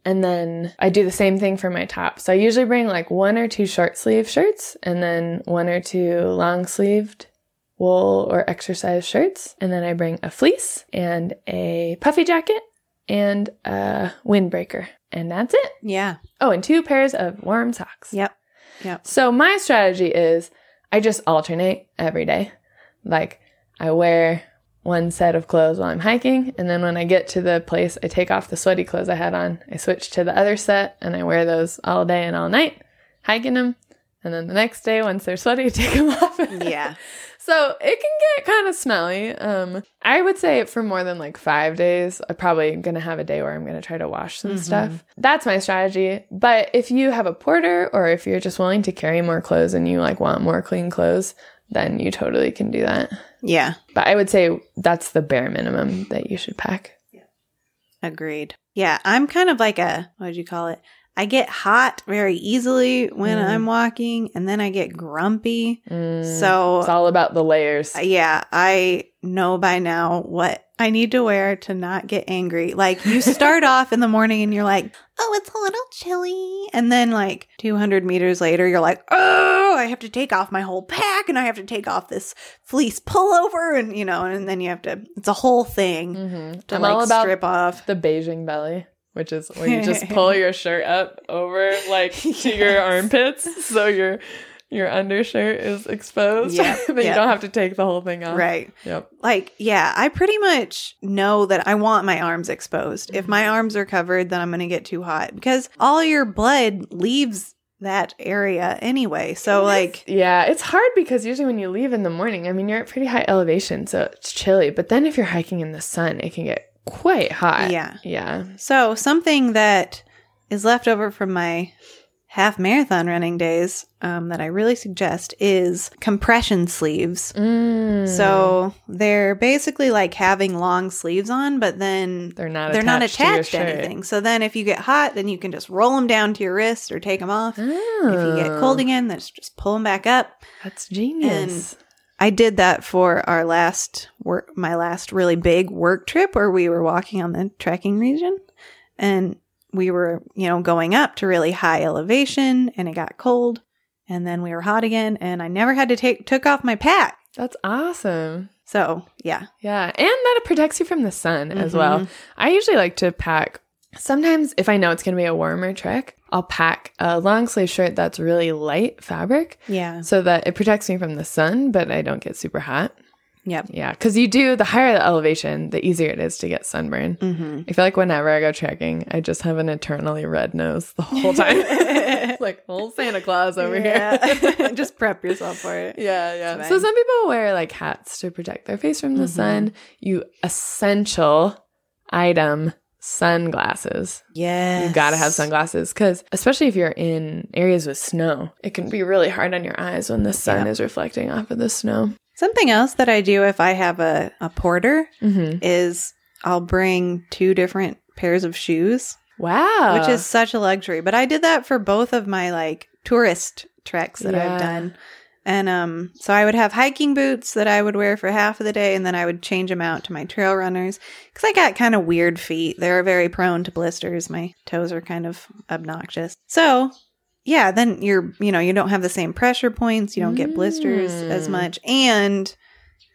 And then I do the same thing for my top. So I usually bring like one or two short sleeve shirts and then one or two long sleeved wool or exercise shirts. And then I bring a fleece and a puffy jacket and a windbreaker. And that's it. Yeah. Oh, and two pairs of warm socks. Yep. Yep. So my strategy is I just alternate every day. Like I wear one set of clothes while I'm hiking, and then when I get to the place, I take off the sweaty clothes I had on. I switch to the other set, and I wear those all day and all night, hiking them. And then the next day, once they're sweaty, *laughs* take them off. Yeah. *laughs* So it can get kind of smelly. Um, I would say for more than like five days, I'm probably gonna have a day where I'm gonna try to wash some stuff. That's my strategy. But if you have a porter or if you're just willing to carry more clothes and you like want more clean clothes, then you totally can do that. Yeah. But I would say that's the bare minimum that you should pack. Agreed. Yeah. I'm kind of like a, what would you call it? I get hot very easily when Mm. I'm walking and then I get grumpy. Mm, So, it's all about the layers. yeah, I know by now what I need to wear to not get angry. Like, you start *laughs* off in the morning and you're like, oh, it's a little chilly. And then, like, 200 meters later, you're like, oh, I have to take off my whole pack and I have to take off this fleece pullover. And, you know, and then you have to, it's a whole thing Mhm. to I'm like all about strip off. the Beijing belly, which is where you just *laughs* pull your shirt up over like to *laughs* your armpits, so your your undershirt is exposed. Yep, but *laughs* you don't have to take the whole thing off. Right. Yep. Like, yeah, I pretty much know that I want my arms exposed. If my mm-hmm. arms are covered, then I'm going to get too hot because all your blood leaves that area anyway. So, like, Yeah, it's hard because usually when you leave in the morning, I mean, you're at pretty high elevation, so it's chilly. But then if you're hiking in the sun, it can get quite hot. yeah. Yeah. So, something that is left over from my half marathon running days um, that I really suggest is compression sleeves. Mm. So, they're basically like having long sleeves on, but then they're not they're not attached to to, anything. So then if you get hot, then you can just roll them down to your wrist or take them off. If you get Oh, cold again, then just just pull them back up. That's genius. I did that for our last work, my last really big work trip where we were walking on the trekking region and we were, you know, going up to really high elevation and it got cold and then we were hot again and I never had to take, took off my pack. That's awesome. So yeah. Yeah, and that it protects you from the sun as well. Mhm. I usually like to pack. Sometimes, if I know it's going to be a warmer trek, I'll pack a long sleeve shirt that's really light fabric Yeah. so that it protects me from the sun, but I don't get super hot. Yep. Yeah, because you do, the higher the elevation, the easier it is to get sunburn. Mm-hmm. I feel like whenever I go trekking, I just have an eternally red nose the whole time. *laughs* like old Santa Claus over here. *laughs* Just prep yourself for it. Yeah, yeah. So some people wear like hats to protect their face from the Mhm. sun. You essential item sunglasses. Yeah. You gotta have sunglasses because, especially if you're in areas with snow, it can be really hard on your eyes when the sun Yeah. is reflecting off of the snow. Something else that I do if I have a, a porter Mm-hmm. is I'll bring two different pairs of shoes, Wow. which is such a luxury. But I did that for both of my like tourist treks that Yeah. I've done. And um so I would have hiking boots that I would wear for half of the day and then I would change them out to my trail runners cuz I got kind of weird feet. They're very prone to blisters. My toes are kind of obnoxious. So, yeah, then you're, you know, you don't have the same pressure points, you don't get blisters as Mm. much and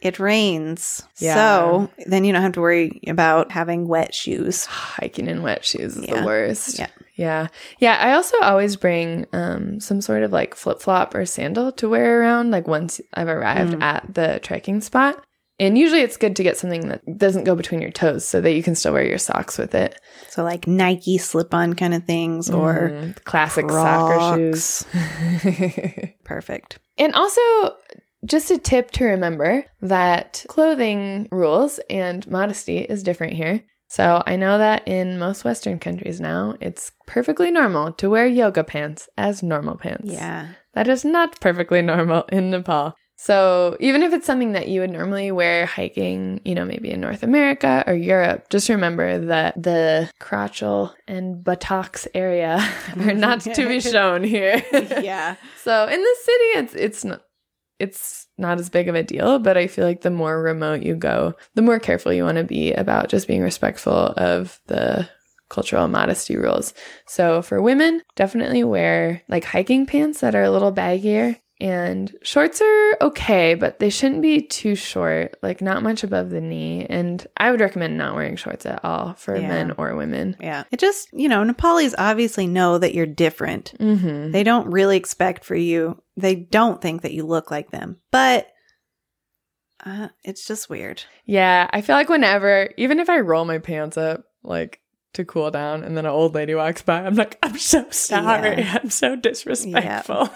it rains. Yeah. So, then you don't have to worry about having wet shoes. *sighs* hiking in wet shoes is Yeah. the worst. Yeah. Yeah. Yeah. I also always bring um, some sort of like flip flop or sandal to wear around, like once I've arrived Mm. at the trekking spot. And usually it's good to get something that doesn't go between your toes so that you can still wear your socks with it. So like Nike slip-on kind of things or Mhm. classic soccer shoes. *laughs* Perfect. and also, just a tip to remember that clothing rules and modesty is different here. So I know that in most Western countries now, it's perfectly normal to wear yoga pants as normal pants. Yeah. That is not perfectly normal in Nepal. So even if it's something that you would normally wear hiking, you know, maybe in North America or Europe, just remember that the crotchal and buttocks area *laughs* are not to be *laughs* shown here. yeah. *laughs* So in the city, it's it's not it's not as big of a deal, but I feel like the more remote you go, the more careful you want to be about just being respectful of the cultural modesty rules. So for women, definitely wear like hiking pants that are a little baggier. And shorts are okay, but they shouldn't be too short, like not much above the knee. And I would recommend not wearing shorts at all for Yeah. men or women. Yeah. It just, you know, Nepalis obviously know that you're different. Mm-hmm. They don't really expect for you, they don't think that you look like them. But uh, it's just weird. Yeah, I feel like whenever, even if I roll my pants up, like to cool down, and then an old lady walks by, I'm like, I'm so sorry. Yeah. *laughs* I'm so disrespectful.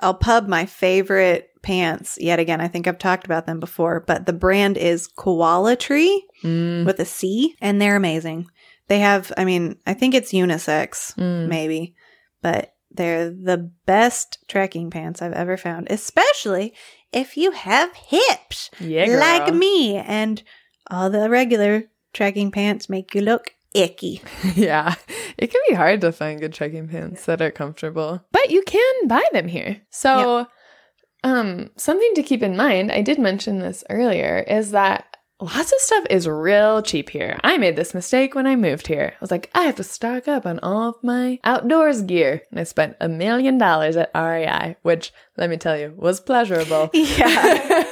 I'll pub my favorite pants yet again. I think I've talked about them before, but the brand is Coalatree Mm, with a C, and they're amazing. They have, I mean, I think it's unisex, mm. maybe, but they're the best trekking pants I've ever found, especially if you have hips Yeah, like me. And all the regular trekking pants make you look icky. *laughs* yeah, it can be hard to find good trekking pants that are comfortable, but you can buy them here. So, um, something to keep in mind, I did mention this earlier, is that lots of stuff is real cheap here. I made this mistake when I moved here. I was like, I have to stock up on all of my outdoors gear, and I spent a million dollars at REI, which let me tell you was pleasurable. *laughs* Yeah. *laughs*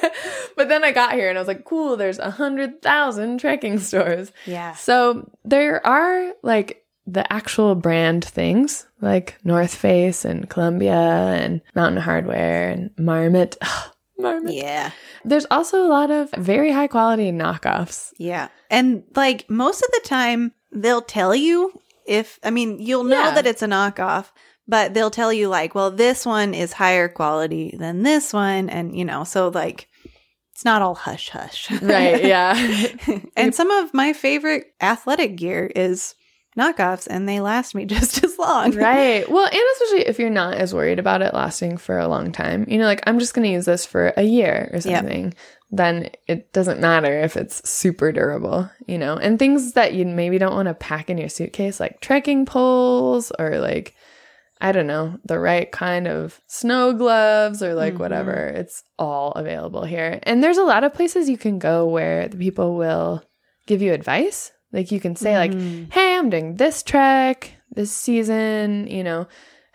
but then I got here and I was like, cool, there's a hundred thousand trekking stores. Yeah. So there are like the actual brand things like North Face and Columbia and Mountain Hardwear and Marmot. *sighs* Marmot. Yeah. There's also a lot of very high quality knockoffs. Yeah. And like most of the time, they'll tell you if, I mean, you'll know Yeah. that it's a knockoff, but they'll tell you like, well, this one is higher quality than this one. And, you know, so like, it's not all hush hush. Right, *laughs* yeah. and some of my favorite athletic gear is knockoffs and they last me *laughs* just as long. right. Well, and especially if you're not as worried about it lasting for a long time. You know, like I'm just going to use this for a year or Yep. something. Then it doesn't matter if it's super durable, you know. And things that you maybe don't want to pack in your suitcase like trekking poles or like I don't know, the right kind of snow gloves or like Mhm. whatever. It's all available here. And there's a lot of places you can go where the people will give you advice. Like you can say like Mhm. hey, I'm doing this trek this season, you know,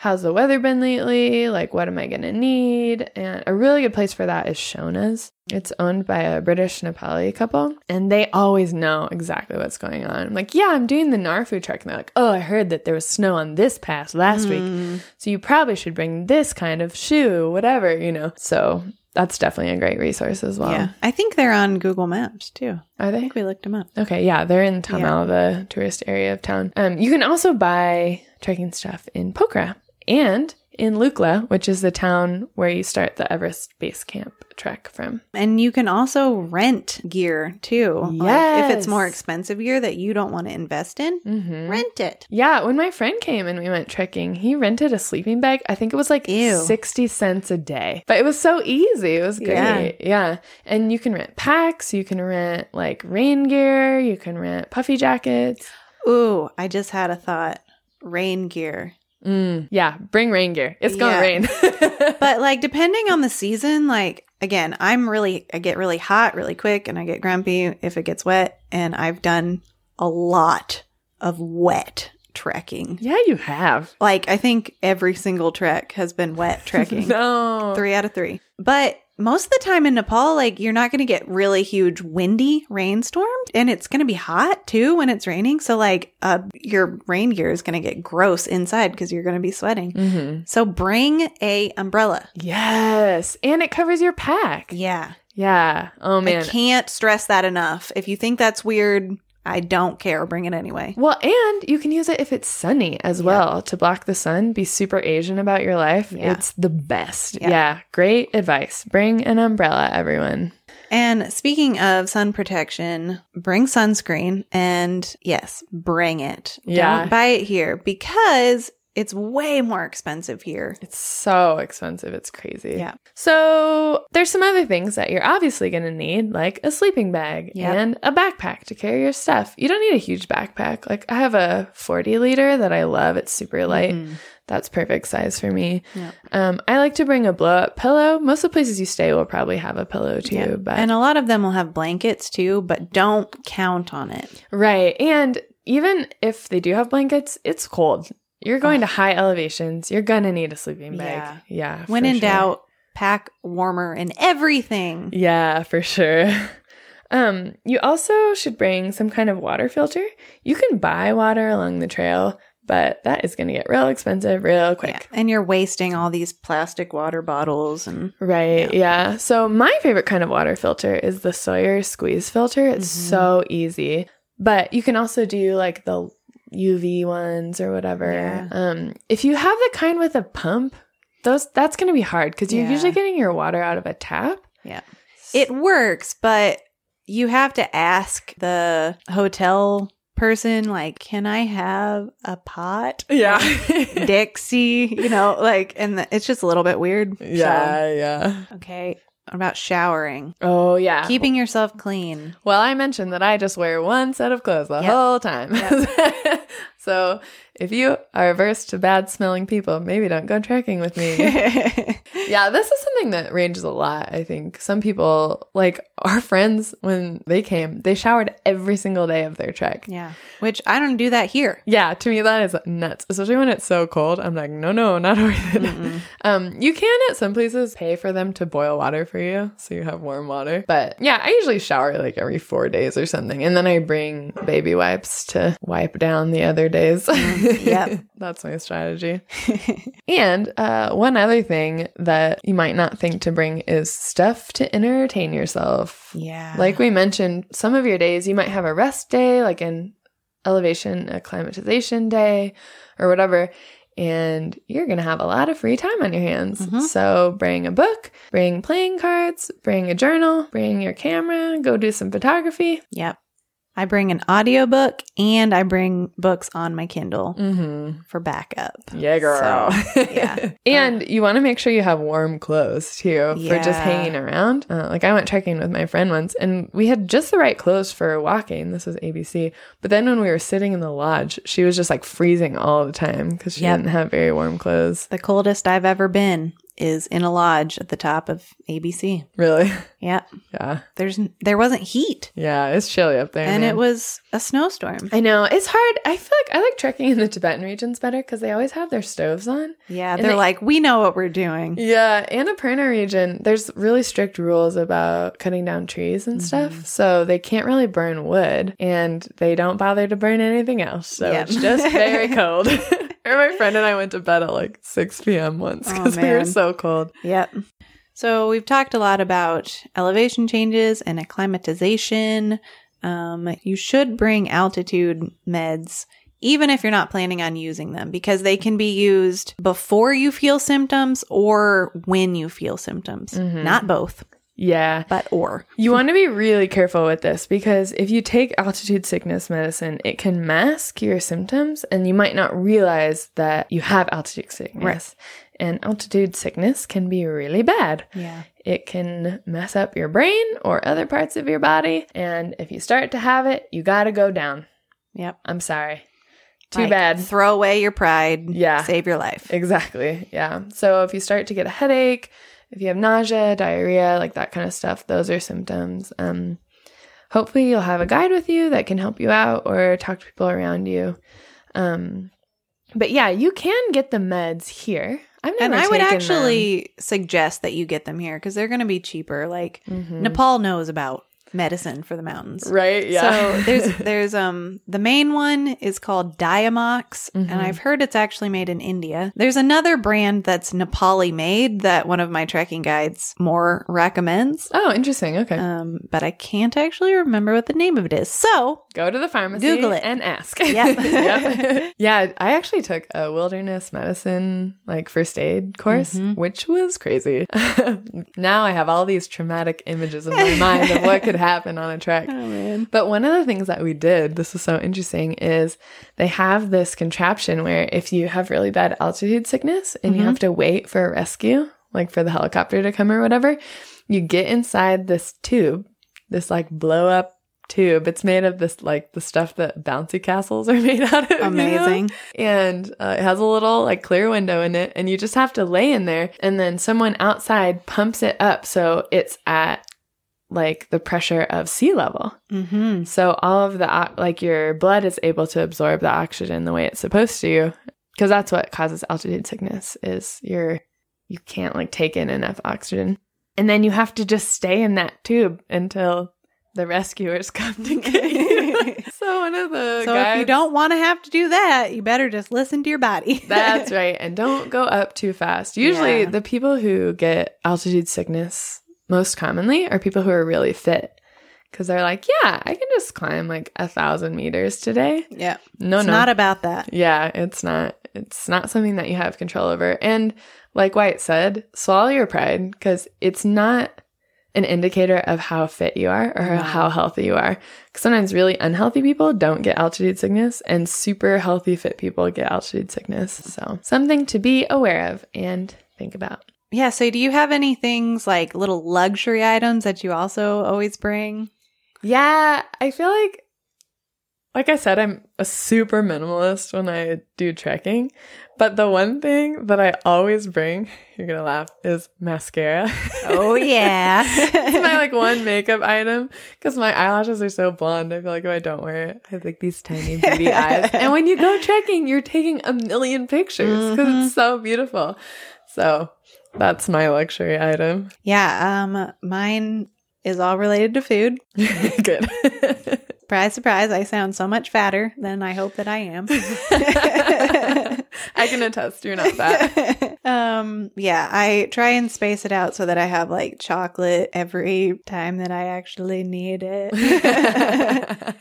how's the weather been lately? Like, what am I going to need? And a really good place for that is Shona's. It's owned by a British Nepali couple, and they always know exactly what's going on. I'm like, yeah, I'm doing the Nar Phu trek. And they're like, oh, I heard that there was snow on this pass last week. Mm. So you probably should bring this kind of shoe, whatever, you know. So that's definitely a great resource as well. yeah. I think they're on Google Maps too. Are I they? think we looked them up. Okay, yeah, they're in Thamel, the tourist area of town. Um, you can also buy trekking stuff in Pokhara and in Lukla, which is the town where you start the Everest Base Camp trek from. And you can also rent gear too. Like, if it's more expensive gear that you don't want to invest in, Mm-hmm. rent it. Yeah, when my friend came and we went trekking, he rented a sleeping bag. I think it was like Ew. 60 cents a day. But it was so easy. It was great. Yeah. Yeah. And you can rent packs, you can rent like rain gear, you can rent puffy jackets. Ooh, I just had a thought. Rain gear. Mm, yeah, bring rain gear. It's going to Yeah. rain. *laughs* But like *laughs* depending on the season, like again, I'm really I get really hot really quick and I get grumpy if it gets wet and I've done a lot of wet trekking. yeah, you have. Like I think every single trek has been wet *laughs* trekking. No. 3 out of 3. But most of the time in Nepal, like you're not going to get really huge windy rainstorms and it's going to be hot too when it's raining. So like uh, your rain gear is going to get gross inside because you're going to be sweating. hmm So bring a umbrella. Yes. And it covers your pack. Yeah. Yeah. Oh, man. I can't stress that enough. If you think that's weird, I don't care. Bring it anyway. Well, and you can use it if it's sunny as Yeah. well to block the sun. Be super Asian about your life. Yeah. It's the best. Yeah. Yeah. Great advice. Bring an umbrella, everyone. And speaking of sun protection, bring sunscreen and yes, bring it. Yeah. Don't buy it here because it's way more expensive here. It's so expensive. It's crazy. Yeah. So there's some other things that you're obviously going to need, like a sleeping bag Yep. and a backpack to carry your stuff. You don't need a huge backpack. Like I have a 40 liter that I love. It's super light. Mhm. That's perfect size for me. Yeah. Um, I like to bring a blow up pillow. Most of the places you stay will probably have a pillow too, Yeah. but And a lot of them will have blankets too, but don't count on it. right. And even if they do have blankets, it's cold. You're going to high elevations. You're gonna need a sleeping bag. Yeah. When in sure. doubt, pack warmer and everything. Yeah, for sure. *laughs* Um, you also should bring some kind of water filter. You can buy water along the trail, but that is going to get real expensive real quick. Yeah. And you're wasting all these plastic water bottles and Right. Yeah. So my favorite kind of water filter is the Sawyer squeeze filter. It's Mhm. so easy. But you can also do like the UV ones or whatever. Yeah. Um if you have the kind with a pump, those that's going to be hard cuz you're Yeah. usually getting your water out of a tap. Yeah. It works, but you have to ask the hotel person, like, can I have a pot? Yeah. *laughs* Dixie, you know, like, and the, it's just a little bit weird. So, yeah, yeah. okay. What about showering? Oh, yeah. Keeping yourself clean. Well, I mentioned that I just wear one set of clothes the Yep. whole time. *laughs* so if you are averse to bad smelling people, maybe don't go trekking with me. *laughs* yeah, this is something that ranges a lot, I think. Some people, like our friends, when they came, they showered every single day of their trek. yeah. Which I don't do that here. Yeah, to me that is nuts, especially when it's so cold. I'm like, no, no, not *laughs* worth it. Mm-mm. Um, you can at some places pay for them to boil water for you, so you have warm water. But yeah, I usually shower like every four days or something, and then I bring baby wipes to wipe down the other days. *laughs* yep. *laughs* That's my strategy. And uh, one other thing that you might not think to bring is stuff to entertain yourself. yeah. Like we mentioned, some of your days you might have a rest day, like an elevation acclimatization day or whatever, and you're going to have a lot of free time on your hands. Mhm. So bring a book, bring playing cards, bring a journal, bring your camera, go do some photography. Yep. I bring an audiobook and I bring books on my Kindle Mm-hmm. for backup. Yeah, girl. So, yeah. *laughs* and you want to make sure you have warm clothes too for just hanging around. Uh, like I went trekking with my friend once and we had just the right clothes for walking. This was ABC. But then when we were sitting in the lodge, she was just like freezing all the time because she Yep. didn't have very warm clothes. The coldest I've ever been is in a lodge at the top of ABC. Really? Yeah. yeah. There's there wasn't heat Yeah. It's chilly up there. and man. it was a snowstorm. I know. It's hard. I feel like I like trekking in the Tibetan regions better because they always have their stoves on. Yeah, they're they- like, we know what we're doing. Yeah, Annapurna region, there's really strict rules about cutting down trees and mm-hmm. stuff. So they can't really burn wood and they don't bother to burn anything else. So Yep. it's just very *laughs* cold. *laughs* or my friend and I went to bed at like 6 p.m. once Oh, because we were so cold. Yep. So we've talked a lot about elevation changes and acclimatization. Um, you should bring altitude meds, even if you're not planning on using them, because they can be used before you feel symptoms or when you feel symptoms. Mhm. Not both, Yeah. but or. You want to be really careful with this because if you take altitude sickness medicine, it can mask your symptoms and you might not realize that you have altitude sickness. Right. And altitude sickness can be really bad. Yeah. It can mess up your brain or other parts of your body. And if you start to have it, you got to go down. Yep. I'm sorry. Too Like, bad. Throw away your pride. Yeah. Save your life. Exactly. Yeah. So if you start to get a headache, if you have nausea, diarrhea, like that kind of stuff, those are symptoms. Um, hopefully you'll have a guide with you that can help you out or talk to people around you. Um, but yeah, you can get the meds here. I've never And I would actually suggest that you get them here because they're going to be cheaper. Like them. Mhm. Nepal knows about medicine for the mountains. Right? Yeah. So *laughs* there's there's um the main one is called Diamox, Mhm. and I've heard it's actually made in India. There's another brand that's Nepali made that one of my trekking guides more recommends. oh, interesting. Okay. Um, but I can't actually remember what the name of it is. So Go to the pharmacy Google it. and ask. Yep. *laughs* Yep. Yeah, I actually took a wilderness medicine like first aid course, Mhm. which was crazy. *laughs* now I have all these traumatic images in my mind of what could happen on a trek. man. But one of the things that we did, this is so interesting, is they have this contraption where if you have really bad altitude sickness and you Mhm. have to wait for a rescue, like for the helicopter to come or whatever, you get inside this tube, this like blow up tube. It's made of this like the stuff that bouncy castles are *laughs* made out of. you know? Amazing. and uh, it has a little like clear window in it and you just have to lay in there and then someone outside pumps it up so it's at like the pressure of sea level Mm-hmm. so all of the like your blood is able to absorb the oxygen the way it's supposed to because that's what causes altitude sickness is you're you can't like take in enough oxygen and then you have to just stay in that tube until the rescuers *laughs* come to get you *laughs* so one of the So if you don't want to have to do that, you better just listen to your body. *laughs* That's right. And don't go up too fast. Usually, Yeah. the people who get altitude sickness most commonly are people who are really fit because they're like, yeah, I can just climb like a thousand meters today. yeah. No, it's no. not about that. yeah, it's not. It's not something that you have control over. And like White said, swallow your pride because it's not an indicator of how fit you are or No. how healthy you are. Because sometimes really unhealthy people don't get altitude sickness and super healthy fit people get altitude sickness. So something to be aware of and think about. Yeah. So do you have any things like little luxury items that you also always bring? Yeah, I feel like like I said, I'm a super minimalist when I do trekking. But the one thing that I always bring, *laughs* you're gonna laugh, is mascara. Oh *laughs* yeah. it's my like one *laughs* makeup item because my eyelashes are so blonde. I feel like if I don't wear it, I have like these tiny beady eyes. And when you go trekking, you're taking a million pictures because Mhm. it's so beautiful. So that's my luxury item. yeah. Um, mine is all related to food. *laughs* Good. Surprise, surprise. I sound so much fatter than I hope that I am. *laughs* *laughs* I can attest you're not fat. *laughs* um, yeah, I try and space it out so that I have like chocolate every time that I actually need it. *laughs*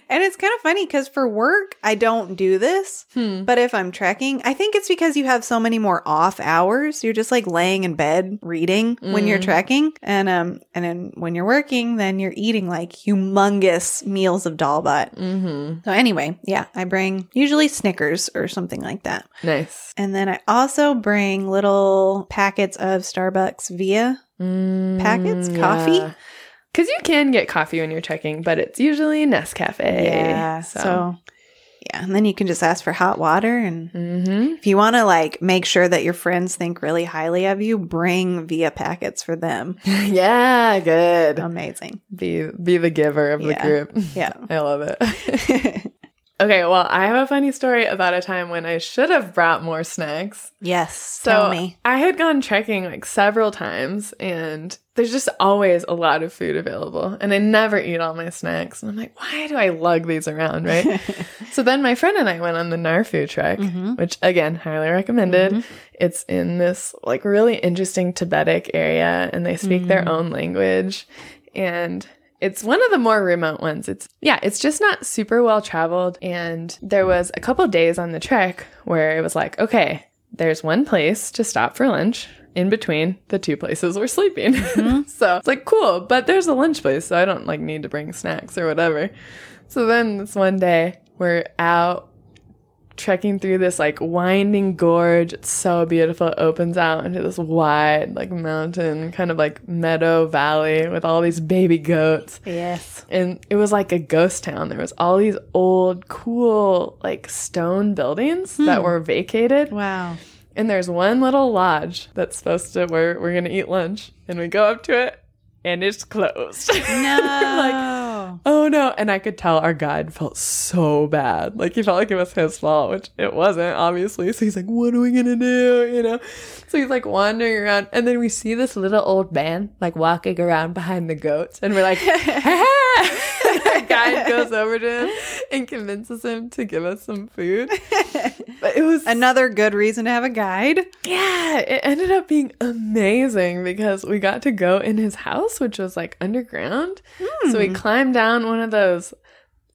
and it's kind of funny because for work, I don't do this. Hmm. But if I'm trekking, I think it's because you have so many more off hours. You're just like laying in bed reading when you're Mm. trekking. And um and then when you're working, then you're eating like humongous meals of dal bhat. Mm-hmm. So anyway, yeah, I bring usually Snickers or something like that. Nice. And then I also bring little packets of Starbucks Via. Packets? Coffee? Because you can get coffee when you're trekking, but it's usually Nescafe. So. yeah, and then you can just ask for hot water and hmm if you want to like make sure that your friends think really highly of you, bring Via packets for them. *laughs* yeah, good. Amazing. be be the giver of the group. Yeah. *laughs* I love it. *laughs* okay, well, I have a funny story about a time when I should have brought more snacks. yes. So tell me. I had gone trekking like several times and there's just always a lot of food available and I never eat all my snacks. And I'm like, why do I lug these around, right? *laughs* so then my friend and I went on the Nar Phu trek, Mhm. which again, highly recommended. Mhm. It's in this like really interesting Tibetic area and they speak their Mm. own language and it's one of the more remote ones. It's yeah, it's just not super well traveled and there was a couple days on the trek where it was like, okay, there's one place to stop for lunch in between the two places we're sleeping. Mm-hmm. *laughs* so it's like cool, but there's a lunch place, so I don't like need to bring snacks or whatever. So then this one day we're out trekking through this like winding gorge. It's so beautiful. It opens out into this wide like mountain kind of like meadow valley with all these baby goats. Yes. And it was like a ghost town. There was all these old cool like stone buildings that hmm. were vacated. Wow. And there's one little lodge that's supposed to where we're gonna eat lunch. And we go up to it and it's closed. *laughs* No. Oh no. And I could tell our guide felt so bad. Like he felt like it was his fault, which it wasn't, obviously. So he's like, What are we gonna do? You know? So he's like wandering around and then we see this little old man like walking around behind the goats and we're like, *laughs* *laughs* guide goes over to him *laughs* and convinces him to give us some food. *laughs* But it was Another good reason to have a guide. yeah, it ended up being amazing because we got to go in his house, which was like underground. So we hmm. climbed down one of those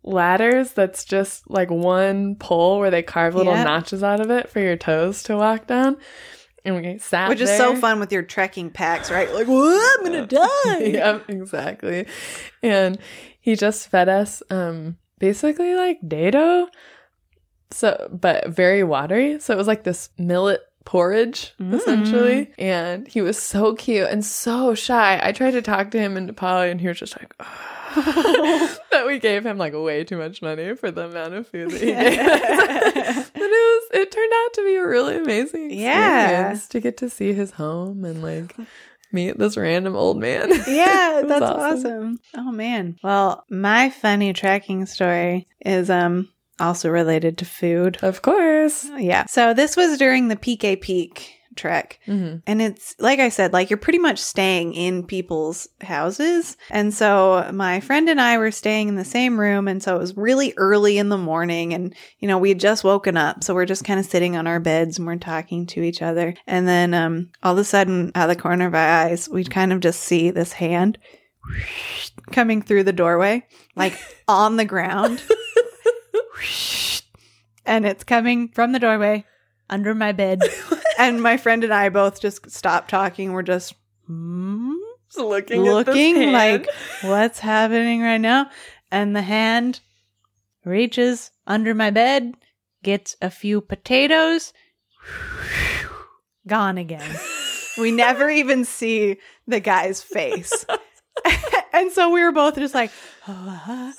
ladders that's just like one pole where they carve little Yeah. notches out of it for your toes to walk down. And we sat Which is so fun with your trekking packs, right? Like, what? I'm gonna die. yep, exactly. And he just fed us um basically like dhido. So but very watery. So it was like this millet porridge Mm. essentially. And he was so cute and so shy. I tried to talk to him in Nepali and he was just like that *laughs* we gave him like way too much money for the amount of food that he *laughs* gave us. *laughs* but it was it turned out to be a really amazing experience Yeah. to get to see his home and like meet this random old man. *laughs* Yeah, that's awesome. Oh man. Well, my funny tracking story is um also related to food. Of course. Yeah. So this was during the Pikey Peak trek. hmm And it's like I said, like you're pretty much staying in people's houses. And so my friend and I were staying in the same room. And so it was really early in the morning. And, you know, we had just woken up. So we're just kind of sitting on our beds and we're talking to each other. And then um, all of a sudden, out of the corner of our eyes, we'd kind of just see this hand *laughs* coming through the doorway, like *laughs* on the ground. *laughs* and it's coming from the doorway under my bed. *laughs* and my friend and I both just stopped talking. We're just hmm? Just looking, looking at this like hand. *laughs* what's happening right now. And the hand reaches under my bed, gets a few potatoes, *sighs* gone again. We never even see the guy's face. *laughs* and so we were both just like, "Ah."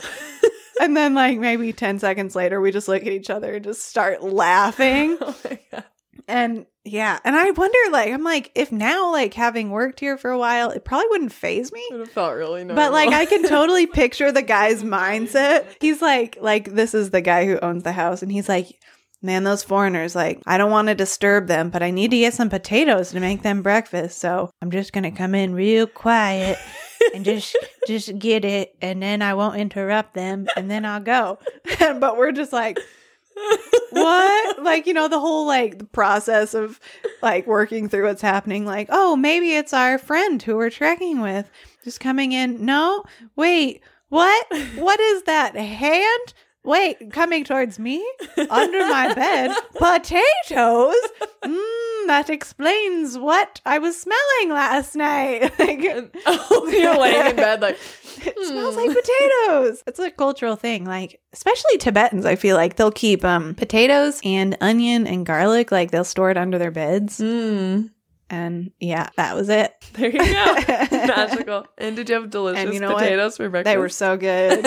And then like maybe 10 seconds later, we just look at each other and just start laughing. *laughs* Oh my god. And yeah, and I wonder, like, I'm like, if now, like, having worked here for a while, it probably wouldn't phase me. It felt really normal. But like, I can totally *laughs* picture the guy's mindset. He's like, like, this is the guy who owns the house, and he's like, man, those foreigners, like, I don't want to disturb them, but I need to get some potatoes to make them breakfast, so I'm just gonna come in real quiet *laughs* and just just get it, and then I won't interrupt them, and then I'll go. *laughs* but we're just like what? Like you know the whole like the process of like working through what's happening like oh maybe it's our friend who we're trekking with just coming in. No wait what? What is that hand wait coming towards me *laughs* under my bed potatoes mm, that explains what i was smelling last night *laughs* like oh, *laughs* you're laying in bed like it smells Hmm. like potatoes. It's a cultural thing. Like, especially Tibetans, I feel like they'll keep um potatoes and onion and garlic, like they'll store it under their beds. mm, And yeah, that was it. there you go. Magical. And did you have delicious you know what? potatoes for breakfast? They were so good.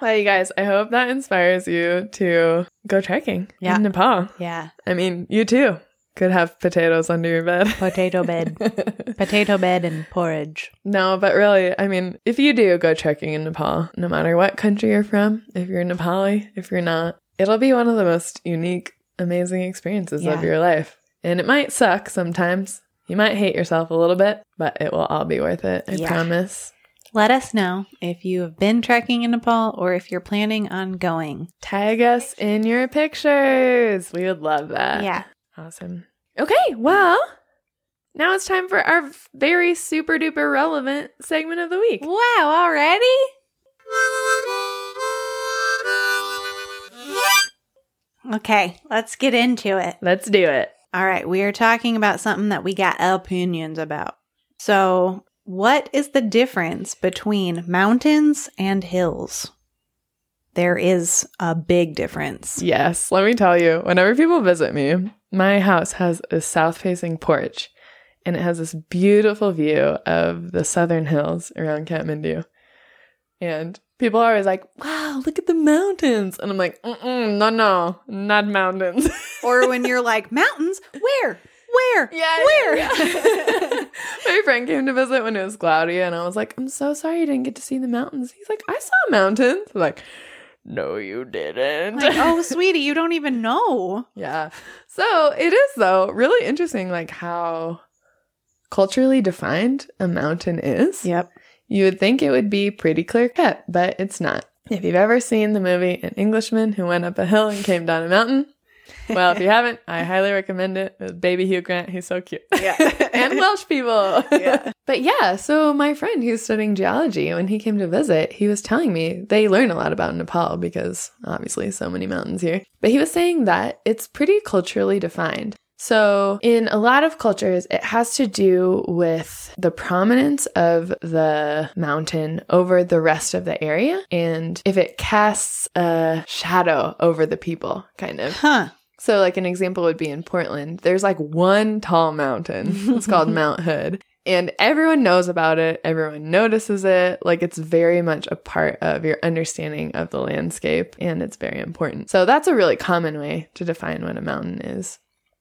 Well, you guys, I hope that inspires you to go trekking Yeah. in Nepal. yeah. I mean, you too could have potatoes under your bed. *laughs* Potato bed. Potato bed and porridge. no, but really, I mean, if you do go trekking in Nepal, no matter what country you're from, if you're Nepali, if you're not, it'll be one of the most unique, amazing experiences Yeah. of your life. And it might suck sometimes. You might hate yourself a little bit, but it will all be worth it. I Yeah. promise. Let us know if you have been trekking in Nepal or if you're planning on going. Tag us in your pictures. We would love that. Yeah. Awesome. Okay, well, now it's time for our very super duper relevant segment of the week. Wow, already? Okay, let's get into it. Let's do it. All right, we are talking about something that we got opinions about. So, what is the difference between mountains and hills? There is a big difference. Yes, let me tell you, whenever people visit me, my house has a south facing porch and it has this beautiful view of the southern hills around Kathmandu. And people are always like, wow, look at the mountains. And I'm like, Mm-mm, no, no, not mountains. *laughs* Or when you're like, mountains? Where? Where? Yeah, Where? yeah. *laughs* My friend came to visit when it was cloudy, and I was like, "I'm so sorry you didn't get to see the mountains." He's like, "I saw mountains." I'm like, "No, you didn't." like, oh, *laughs* sweetie, you don't even know. yeah. So it is though really interesting, like how culturally defined a mountain is. Yep. You would think it would be pretty clear cut, but it's not. If you've ever seen the movie An Englishman Who Went Up a Hill and Came Down a Mountain, well, if you *laughs* haven't, I highly recommend it. With baby Hugh Grant, he's so cute. Yeah. *laughs* and Welsh people. *laughs* Yeah. But yeah, so my friend who's studying geology, when he came to visit, he was telling me they learn a lot about Nepal because obviously so many mountains here. But he was saying that it's pretty culturally defined. So, in a lot of cultures, it has to do with the prominence of the mountain over the rest of the area and if it casts a shadow over the people, kind of. Huh. So, like, an example would be in Portland, there's like one tall mountain. It's called *laughs* Mount Hood. And everyone knows about it. Everyone notices it. Like, it's very much a part of your understanding of the landscape, and it's very important. So, that's a really common way to define what a mountain is.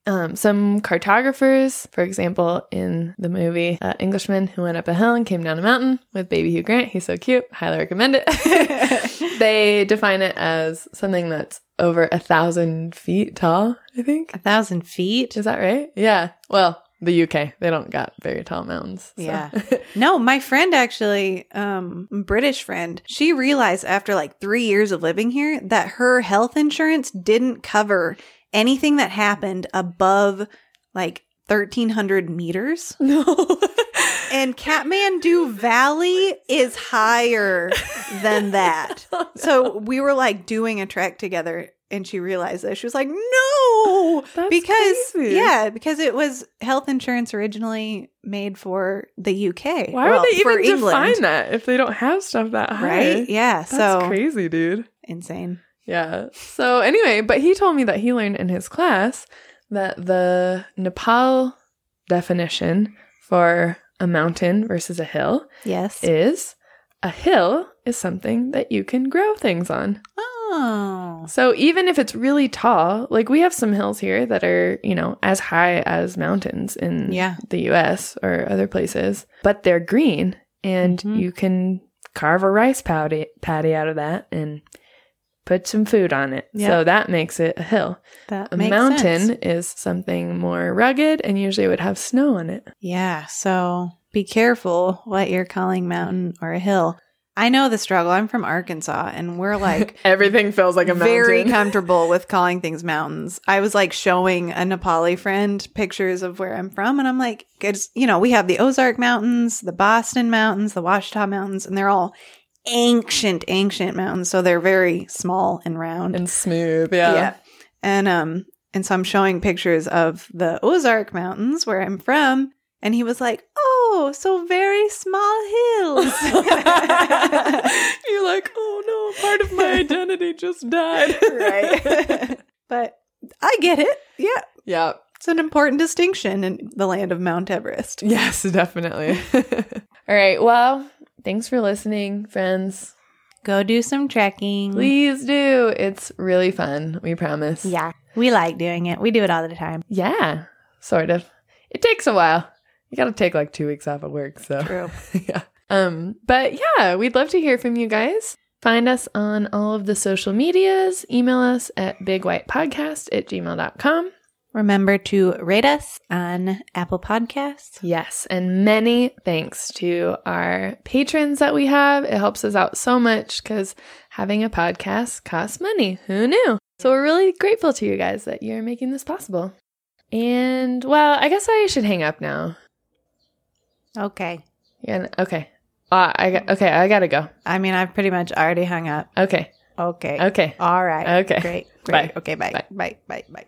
Um, some cartographers, for example, in the movie uh, Englishman Who Went Up a Hill and Came Down a Mountain with baby Hugh Grant, he's so cute, highly recommend it. *laughs* they define it as something that's over a thousand feet tall, I think. A thousand feet? Is that right? Yeah. Well, the UK, they don't got very tall mountains. so. Yeah. *laughs* No, my friend actually, um, British friend, she realized after like three years of living here that her health insurance didn't cover anything that happened above like 1300 meters. *laughs* no. And Kathmandu Valley is higher than *laughs* that. Oh, so we were like doing a trek together and she realized that. She was like, no, That's because, crazy. yeah, because it was health insurance originally made for the UK. Why Well, would they even define that if they don't have stuff that high? Right? Yeah. That's so crazy, dude. insane. Yeah. So anyway, but he told me that he learned in his class that the Nepal definition for a mountain versus a hill Yes. is a hill is something that you can grow things on. oh. So even if it's really tall, like we have some hills here that are, you know, as high as mountains in Yeah. the US or other places, but they're green and Mhm. you can carve a rice paddy, paddy out of that and put some food on it. Yeah. So that makes it a hill. That A mountain sense. is something more rugged and usually would have snow on it. Yeah. So be careful what you're calling mountain or a hill. I know the struggle. I'm from Arkansas and we're like *laughs* Everything feels like a mountain. very *laughs* comfortable with calling things mountains. I was like showing a Nepali friend pictures of where I'm from, and I'm like, it's, you know, we have the Ozark Mountains, the Boston Mountains, the Ouachita Mountains, and they're all ancient, ancient mountains. So they're very small and round. and smooth. Yeah. Yeah. And um, and so I'm showing pictures of the Ozark Mountains where I'm from, and he was like, "Oh, so very small hills." *laughs* You're like, oh no, part of my identity just died. *laughs* right. *laughs* but I get it. Yeah. yeah. It's an important distinction in the land of Mount Everest. Yes, definitely. All right. Well, thanks for listening, friends. Go do some trekking. Please do. It's really fun. We promise. Yeah. We like doing it. We do it all the time. Yeah. Sort of. It takes a while. You got to take like two weeks off of work. So, True. *laughs* yeah. Um, but yeah, we'd love to hear from you guys. Find us on all of the social medias. Email us at bigwhitepodcast at gmail.com. Remember to rate us on Apple Podcasts. Yes, and many thanks to our patrons that we have. It helps us out so much because having a podcast costs money. Who knew? So we're really grateful to you guys that you're making this possible. And well, I guess I should hang up now. Okay. Yeah. Okay. Uh, I got, okay. I gotta go. I mean, I've pretty much already hung up. Okay. Okay. Okay. All right. Okay. Great. Bye. Great. Okay. Bye. Bye. Bye. Bye. Bye.